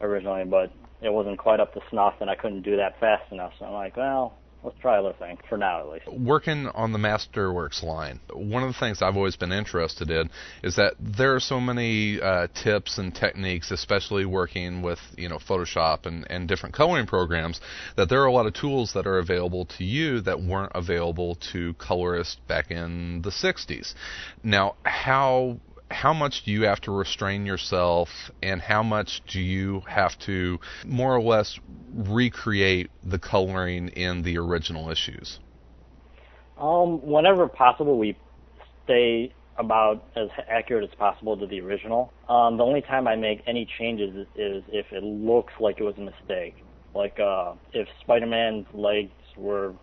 [SPEAKER 13] originally, but it wasn't quite up to snuff, and I couldn't do that fast enough. So I'm like, well, let's try other things for now, at least.
[SPEAKER 1] Working on the Masterworks line, one of the things I've always been interested in is that there are so many uh, tips and techniques, especially working with you know Photoshop and, and different coloring programs, that there are a lot of tools that are available to you that weren't available to colorists back in the 60s. Now, how how much do you have to restrain yourself and how much do you have to more or less recreate the coloring in the original issues?
[SPEAKER 13] Um, whenever possible, we stay about as accurate as possible to the original. Um, the only time I make any changes is, if it looks like it was a mistake. Like uh, if Spider-Man's legs were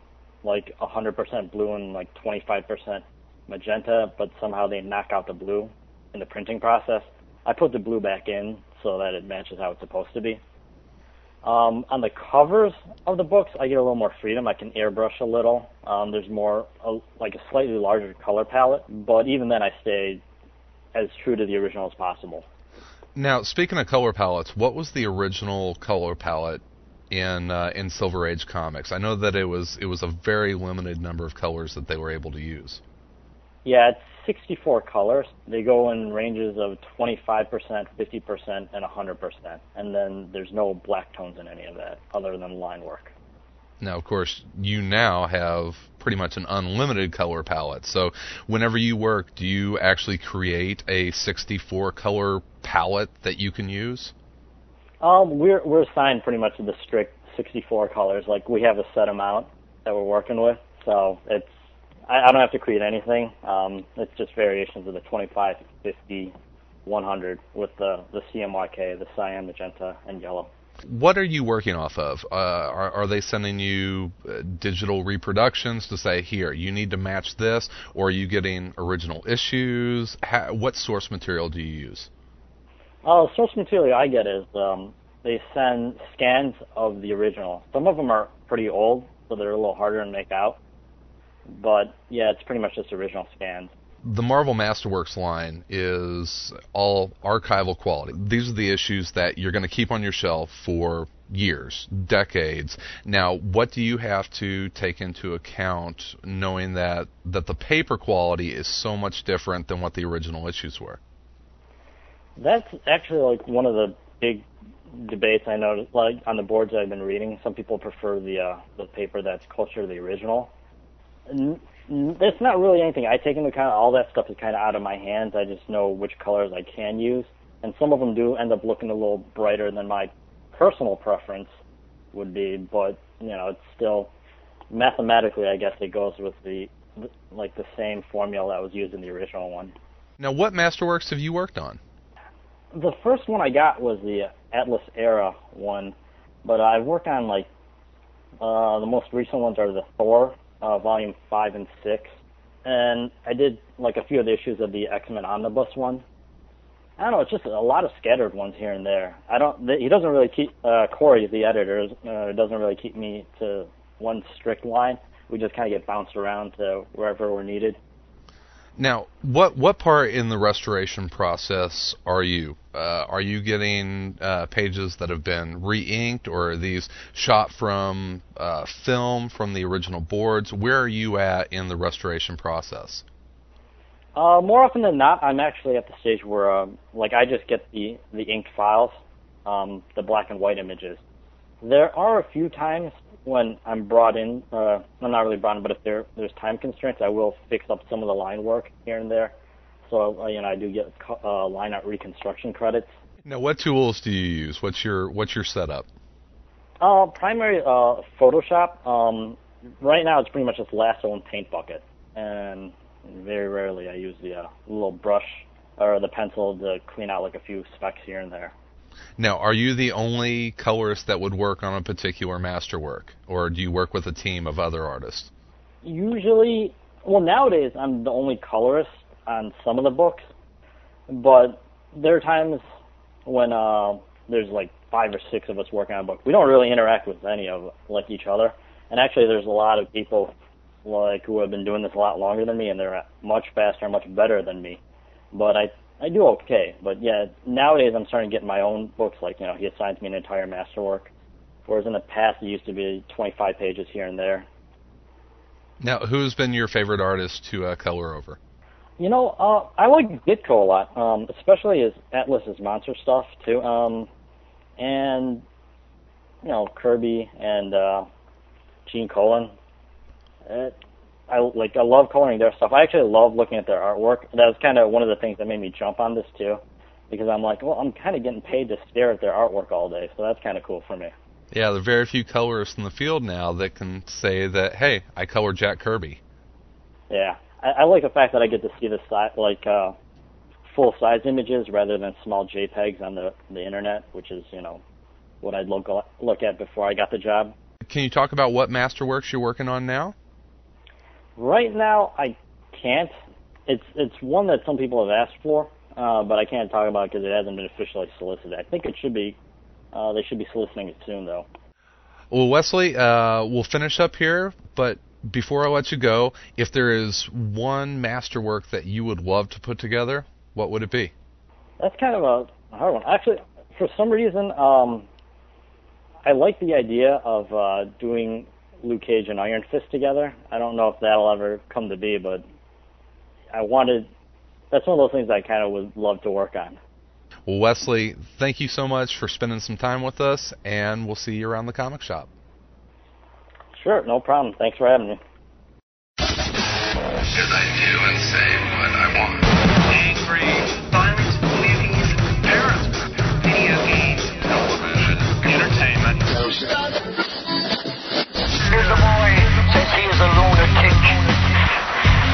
[SPEAKER 13] like 100% blue and like 25% magenta, but somehow they knock out the blue in the printing process. I put the blue back in so that it matches how it's supposed to be. Um, on the covers of the books, I get a little more freedom. I can airbrush a little. Um, there's more, uh, like a slightly larger color palette, but even then, I stay as true to the original as possible.
[SPEAKER 1] Now, speaking of color palettes, what was the original color palette in uh, in Silver Age comics? I know that it was it was a very limited number of colors that they were able to use.
[SPEAKER 13] Yeah, it's 64 colors. They go in ranges of 25%, 50%, and 100%. And then there's no black tones in any of that other than line work.
[SPEAKER 1] Now, of course, you now have pretty much an unlimited color palette. So, whenever you work, do you actually create a 64 color palette that you can use?
[SPEAKER 13] Um, we're we're assigned pretty much to the strict 64 colors. Like we have a set amount that we're working with, so it's I, I don't have to create anything. Um, it's just variations of the 25, 50, 100 with the the CMYK, the cyan, magenta, and yellow.
[SPEAKER 1] What are you working off of? Uh, are, are they sending you uh, digital reproductions to say, here, you need to match this, or are you getting original issues? How, what source material do you use?
[SPEAKER 13] Uh, source material I get is um, they send scans of the original. Some of them are pretty old, so they're a little harder to make out. But yeah, it's pretty much just original scans
[SPEAKER 1] the Marvel Masterworks line is all archival quality. These are the issues that you're going to keep on your shelf for years, decades. Now, what do you have to take into account knowing that that the paper quality is so much different than what the original issues were?
[SPEAKER 13] That's actually like one of the big debates I know like on the boards I've been reading. Some people prefer the uh, the paper that's closer to the original it's not really anything I take into account. All that stuff is kind of out of my hands. I just know which colors I can use, and some of them do end up looking a little brighter than my personal preference would be. But you know, it's still mathematically, I guess it goes with the like the same formula that was used in the original one.
[SPEAKER 1] Now, what Masterworks have you worked on?
[SPEAKER 13] The first one I got was the Atlas era one, but I've worked on like uh, the most recent ones are the Thor uh, volume five and six, and I did like a few of the issues of the X Men Omnibus one. I don't know, it's just a lot of scattered ones here and there. I don't. He doesn't really keep uh, Corey, the editor, uh, doesn't really keep me to one strict line. We just kind of get bounced around to wherever we're needed.
[SPEAKER 1] Now, what what part in the restoration process are you? Uh, are you getting uh, pages that have been re-inked, or are these shot from uh, film from the original boards? Where are you at in the restoration process?
[SPEAKER 13] Uh, more often than not, I'm actually at the stage where, um, like, I just get the the inked files, um, the black and white images. There are a few times when I'm brought in, uh, I'm not really brought in, but if there there's time constraints, I will fix up some of the line work here and there. So uh, you know, I do get uh, line art reconstruction credits.
[SPEAKER 1] Now, what tools do you use? What's your what's your setup?
[SPEAKER 13] Uh, primary uh, Photoshop. Um, right now, it's pretty much just lasso and paint bucket, and very rarely I use the uh, little brush or the pencil to clean out like a few specks here and there.
[SPEAKER 1] Now, are you the only colorist that would work on a particular masterwork, or do you work with a team of other artists?
[SPEAKER 13] Usually, well, nowadays I'm the only colorist on some of the books, but there are times when uh, there's like five or six of us working on a book. We don't really interact with any of like each other, and actually, there's a lot of people like who have been doing this a lot longer than me, and they're much faster, and much better than me. But I I do okay, but yeah, nowadays I'm starting to get my own books. Like you know, he assigns me an entire masterwork, whereas in the past it used to be 25 pages here and there.
[SPEAKER 1] Now, who's been your favorite artist to uh, color over?
[SPEAKER 13] You know, uh, I like Ditko a lot, um, especially his Atlas's monster stuff too, um, and you know Kirby and uh, Gene Colan. It, I like I love coloring their stuff. I actually love looking at their artwork. That was kind of one of the things that made me jump on this too, because I'm like, well, I'm kind of getting paid to stare at their artwork all day, so that's kind of cool for me.
[SPEAKER 1] Yeah, there are very few colorists in the field now that can say that, hey, I colored Jack Kirby.
[SPEAKER 13] Yeah, I, I like the fact that I get to see the si- like uh, full size images rather than small JPEGs on the the internet, which is you know what I'd look look at before I got the job.
[SPEAKER 1] Can you talk about what masterworks you're working on now?
[SPEAKER 13] Right now, I can't. It's it's one that some people have asked for, uh, but I can't talk about because it, it hasn't been officially solicited. I think it should be. Uh, they should be soliciting it soon, though.
[SPEAKER 1] Well, Wesley, uh, we'll finish up here, but before I let you go, if there is one masterwork that you would love to put together, what would it be?
[SPEAKER 13] That's kind of a hard one. Actually, for some reason, um, I like the idea of uh, doing Luke Cage and Iron Fist together. I don't know if that'll ever come to be, but I wanted that's one of those things I kind of would love to work on.
[SPEAKER 1] Well, Wesley, thank you so much for spending some time with us, and we'll see you around the comic shop.
[SPEAKER 13] Sure, no problem. Thanks for having me.
[SPEAKER 14] Because I do and say what I want.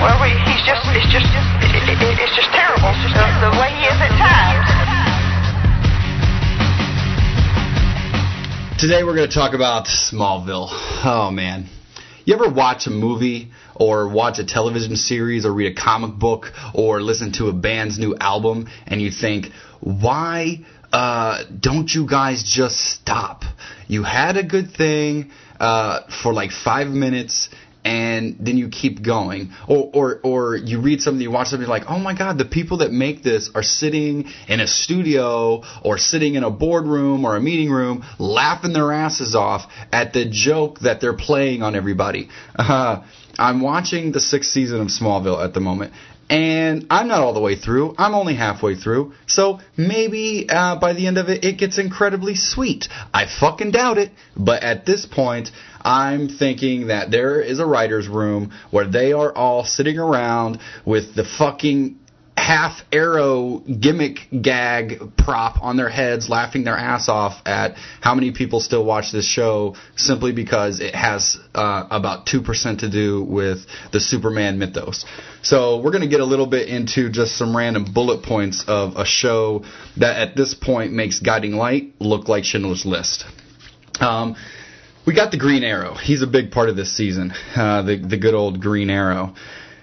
[SPEAKER 15] Well, we, he's just, it's just, it, it, it, it's just terrible the, the way he is at times.
[SPEAKER 2] Today we're going to talk about Smallville. Oh man. You ever watch a movie or watch a television series or read a comic book or listen to a band's new album and you think, why uh, don't you guys just stop? You had a good thing uh, for like five minutes and then you keep going. Or, or, or you read something, you watch something, like, oh my god, the people that make this are sitting in a studio or sitting in a boardroom or a meeting room laughing their asses off at the joke that they're playing on everybody. Uh, I'm watching the sixth season of Smallville at the moment. And I'm not all the way through. I'm only halfway through. So maybe uh, by the end of it, it gets incredibly sweet. I fucking doubt it. But at this point, I'm thinking that there is a writer's room where they are all sitting around with the fucking half arrow gimmick gag prop on their heads laughing their ass off at how many people still watch this show simply because it has uh, about 2% to do with the Superman mythos. So we're going to get a little bit into just some random bullet points of a show that at this point makes Guiding Light look like Schindler's List. Um, we got the Green Arrow. He's a big part of this season. Uh, the the good old Green Arrow,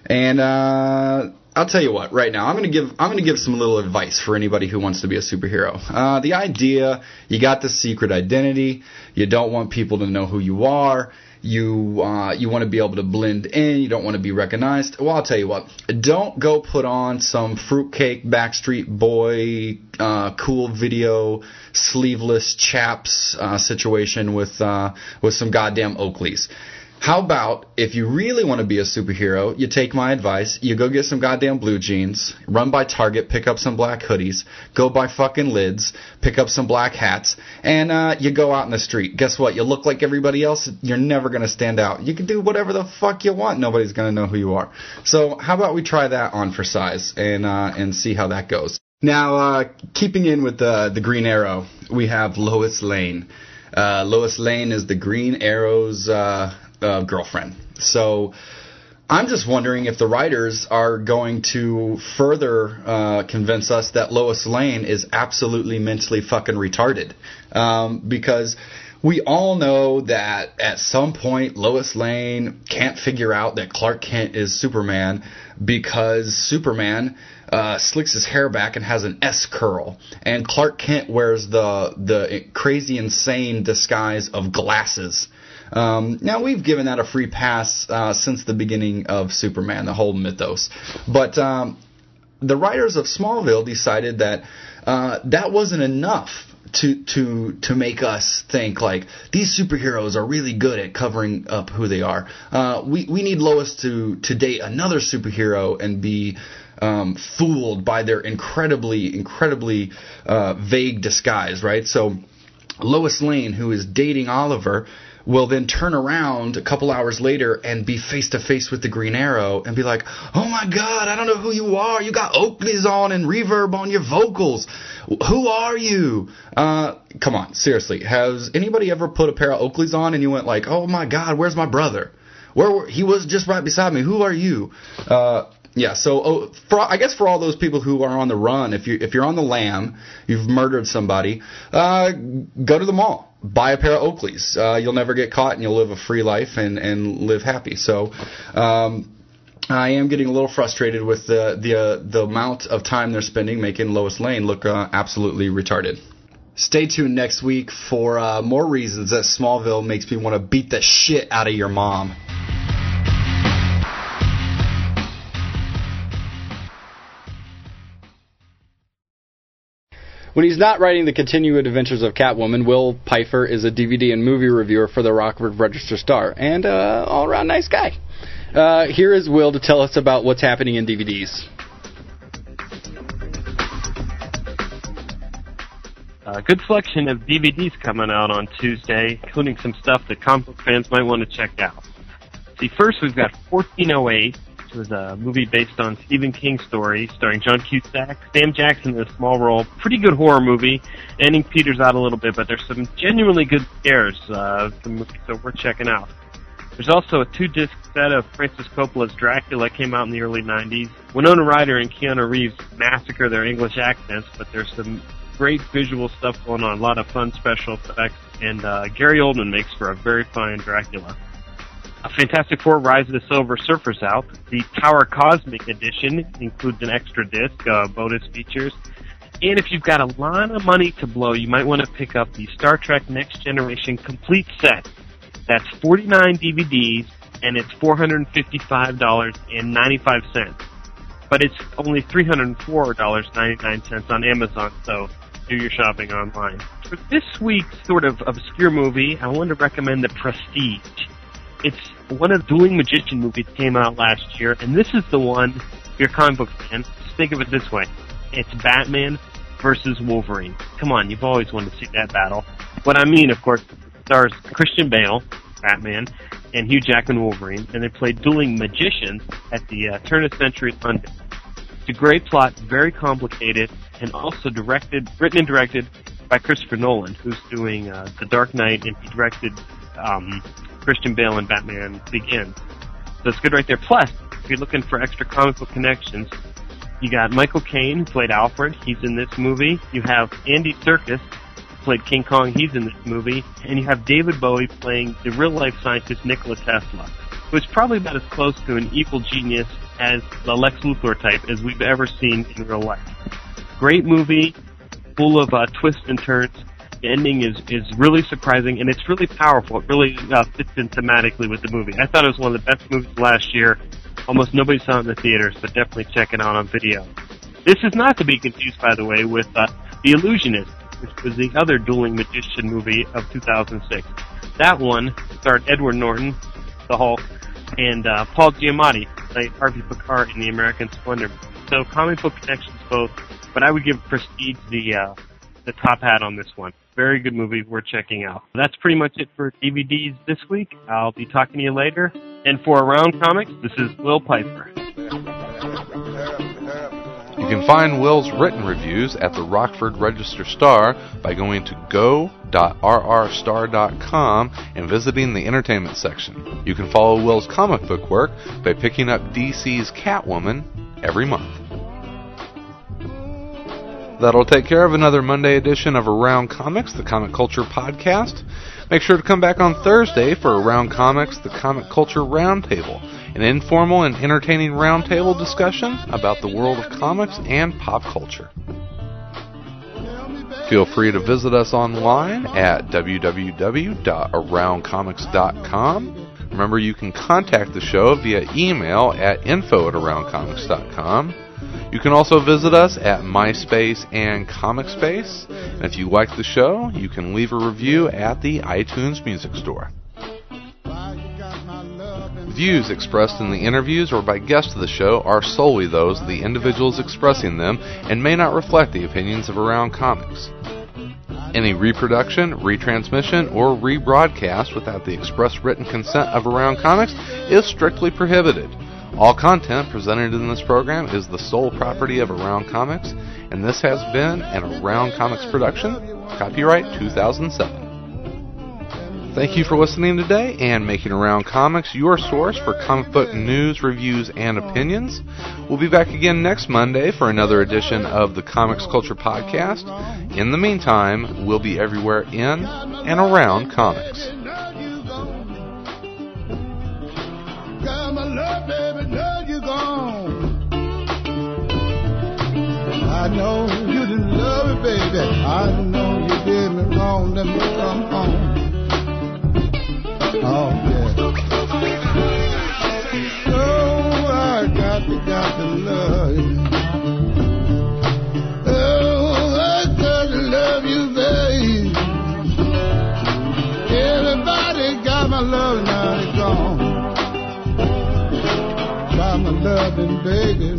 [SPEAKER 2] and uh, I'll tell you what. Right now, I'm gonna give I'm gonna give some little advice for anybody who wants to be a superhero. Uh, the idea you got the secret identity. You don't want people to know who you are. You uh, you want to be able to blend in. You don't want to be recognized. Well, I'll tell you what. Don't go put on some fruitcake Backstreet Boy uh, cool video sleeveless chaps uh, situation with uh, with some goddamn Oakleys. How about if you really want to be a superhero, you take my advice, you go get some goddamn blue jeans, run by Target, pick up some black hoodies, go buy fucking lids, pick up some black hats, and uh, you go out in the street. Guess what? You look like everybody else. You're never gonna stand out. You can do whatever the fuck you want. Nobody's gonna know who you are. So how about we try that on for size and uh, and see how that goes. Now, uh, keeping in with the the Green Arrow, we have Lois Lane. Uh, Lois Lane is the Green Arrow's uh, uh, girlfriend. So I'm just wondering if the writers are going to further uh, convince us that Lois Lane is absolutely mentally fucking retarded. Um, because we all know that at some point Lois Lane can't figure out that Clark Kent is Superman because Superman uh, slicks his hair back and has an S curl, and Clark Kent wears the the crazy insane disguise of glasses. Um, now we've given that a free pass uh, since the beginning of Superman, the whole mythos, but um, the writers of Smallville decided that uh, that wasn't enough to to to make us think like these superheroes are really good at covering up who they are. Uh, we we need Lois to to date another superhero and be um, fooled by their incredibly incredibly uh, vague disguise, right? So Lois Lane, who is dating Oliver, will then turn around a couple hours later and be face to face with the Green Arrow and be like, "Oh my God, I don't know who you are. You got Oakleys on and reverb on your vocals. Who are you?" Uh, come on, seriously. Has anybody ever put a pair of Oakleys on and you went like, "Oh my God, where's my brother? Where were, he was just right beside me. Who are you?" Uh, yeah, so oh, for, I guess for all those people who are on the run, if you if you're on the lam, you've murdered somebody, uh, go to the mall, buy a pair of Oakleys. Uh, you'll never get caught, and you'll live a free life and and live happy. So. Um, I am getting a little frustrated with the the uh, the amount of time they're spending making Lois Lane look uh, absolutely retarded. Stay tuned next week for uh, more reasons that Smallville makes me want to beat the shit out of your mom. When he's not writing the continued adventures of Catwoman, Will Pfeiffer is a DVD and movie reviewer for the Rockford Register Star and uh, all around nice guy. Uh, here is Will to tell us about what's happening in DVDs.
[SPEAKER 16] A good selection of DVDs coming out on Tuesday, including some stuff that comic book fans might want to check out. See, first we've got 1408, which was a movie based on Stephen King's story, starring John Cusack, Sam Jackson in a small role. Pretty good horror movie, ending Peters out a little bit, but there's some genuinely good scares. Uh, so we're checking out. There's also a two-disc set of Francis Coppola's Dracula came out in the early 90s. Winona Ryder and Keanu Reeves massacre their English accents, but there's some great visual stuff going on, a lot of fun special effects, and uh, Gary Oldman makes for a very fine Dracula. A Fantastic Four Rise of the Silver Surfer's out. The Power Cosmic Edition includes an extra disc, uh, bonus features. And if you've got a lot of money to blow, you might want to pick up the Star Trek Next Generation complete set. That's 49 DVDs, and it's $455.95. But it's only $304.99 on Amazon, so do your shopping online. For this week's sort of obscure movie, I want to recommend The Prestige. It's one of the Dueling Magician movies came out last year, and this is the one, if you're a comic book fan, just think of it this way. It's Batman versus Wolverine. Come on, you've always wanted to see that battle. What I mean, of course, stars Christian Bale, Batman, and Hugh Jackman Wolverine, and they play dueling magicians at the uh, turn of century London. It's a great plot, very complicated, and also directed, written and directed by Christopher Nolan, who's doing uh, The Dark Knight, and he directed um, Christian Bale and Batman Begins. So it's good right there. Plus, if you're looking for extra comic book connections, you got Michael Caine, who played Alfred. He's in this movie. You have Andy Serkis, played King Kong. He's in this movie. And you have David Bowie playing the real-life scientist Nikola Tesla, who's probably about as close to an evil genius as the Lex Luthor type as we've ever seen in real life. Great movie, full of uh, twists and turns. Ending is is really surprising and it's really powerful. It really uh, fits in thematically with the movie. I thought it was one of the best movies last year. Almost nobody saw it in the theaters, but definitely check it out on video. This is not to be confused, by the way, with uh, The Illusionist, which was the other dueling magician movie of 2006. That one starred Edward Norton, the Hulk, and uh, Paul Giamatti, played Harvey Pekar in the American Splendor. So comic book connections both, but I would give Prestige the uh, the top hat on this one. Very good movie worth checking out. That's pretty much it for DVDs this week. I'll be talking to you later. And for Around Comics, this is Will Pfeiffer.
[SPEAKER 1] You can find Will's written reviews at the Rockford Register Star by going to go.rrstar.com and visiting the entertainment section. You can follow Will's comic book work by picking up DC's Catwoman every month. That'll take care of another Monday edition of Around Comics, the comic culture podcast. Make sure to come back on Thursday for Around Comics, the comic culture roundtable, an informal and entertaining roundtable discussion about the world of comics and pop culture. Feel free to visit us online at www.aroundcomics.com. Remember, you can contact the show via email at info at aroundcomics.com. You can also visit us at MySpace and ComicSpace. And if you like the show, you can leave a review at the iTunes Music Store. Views expressed in the interviews or by guests of the show are solely those of the individuals expressing them and may not reflect the opinions of Around Comics. Any reproduction, retransmission, or rebroadcast without the express written consent of Around Comics is strictly prohibited. All content presented in this program is the sole property of Around Comics, and this has been an Around Comics production, copyright 2007. Thank you for listening today and making Around Comics your source for comic book news, reviews, and opinions. We'll be back again next Monday for another edition of the Comics Culture Podcast. In the meantime, we'll be everywhere in and around comics.
[SPEAKER 17] I know you didn't love it, baby. I know you did me wrong. Let me come home. Oh, yeah. So I got to, got to love you. Oh, I got to love you, baby. Everybody got my love, now it's gone. My loving, baby,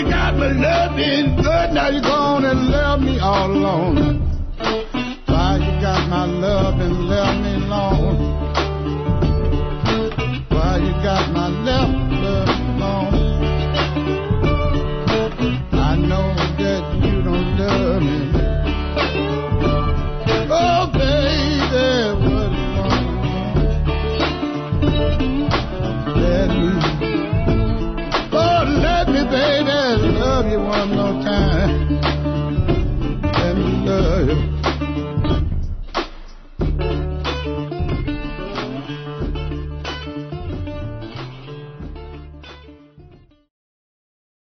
[SPEAKER 17] you got my loving good, now you're gonna love me all alone. Why you got my love and left me alone? Why you got my love you one more time.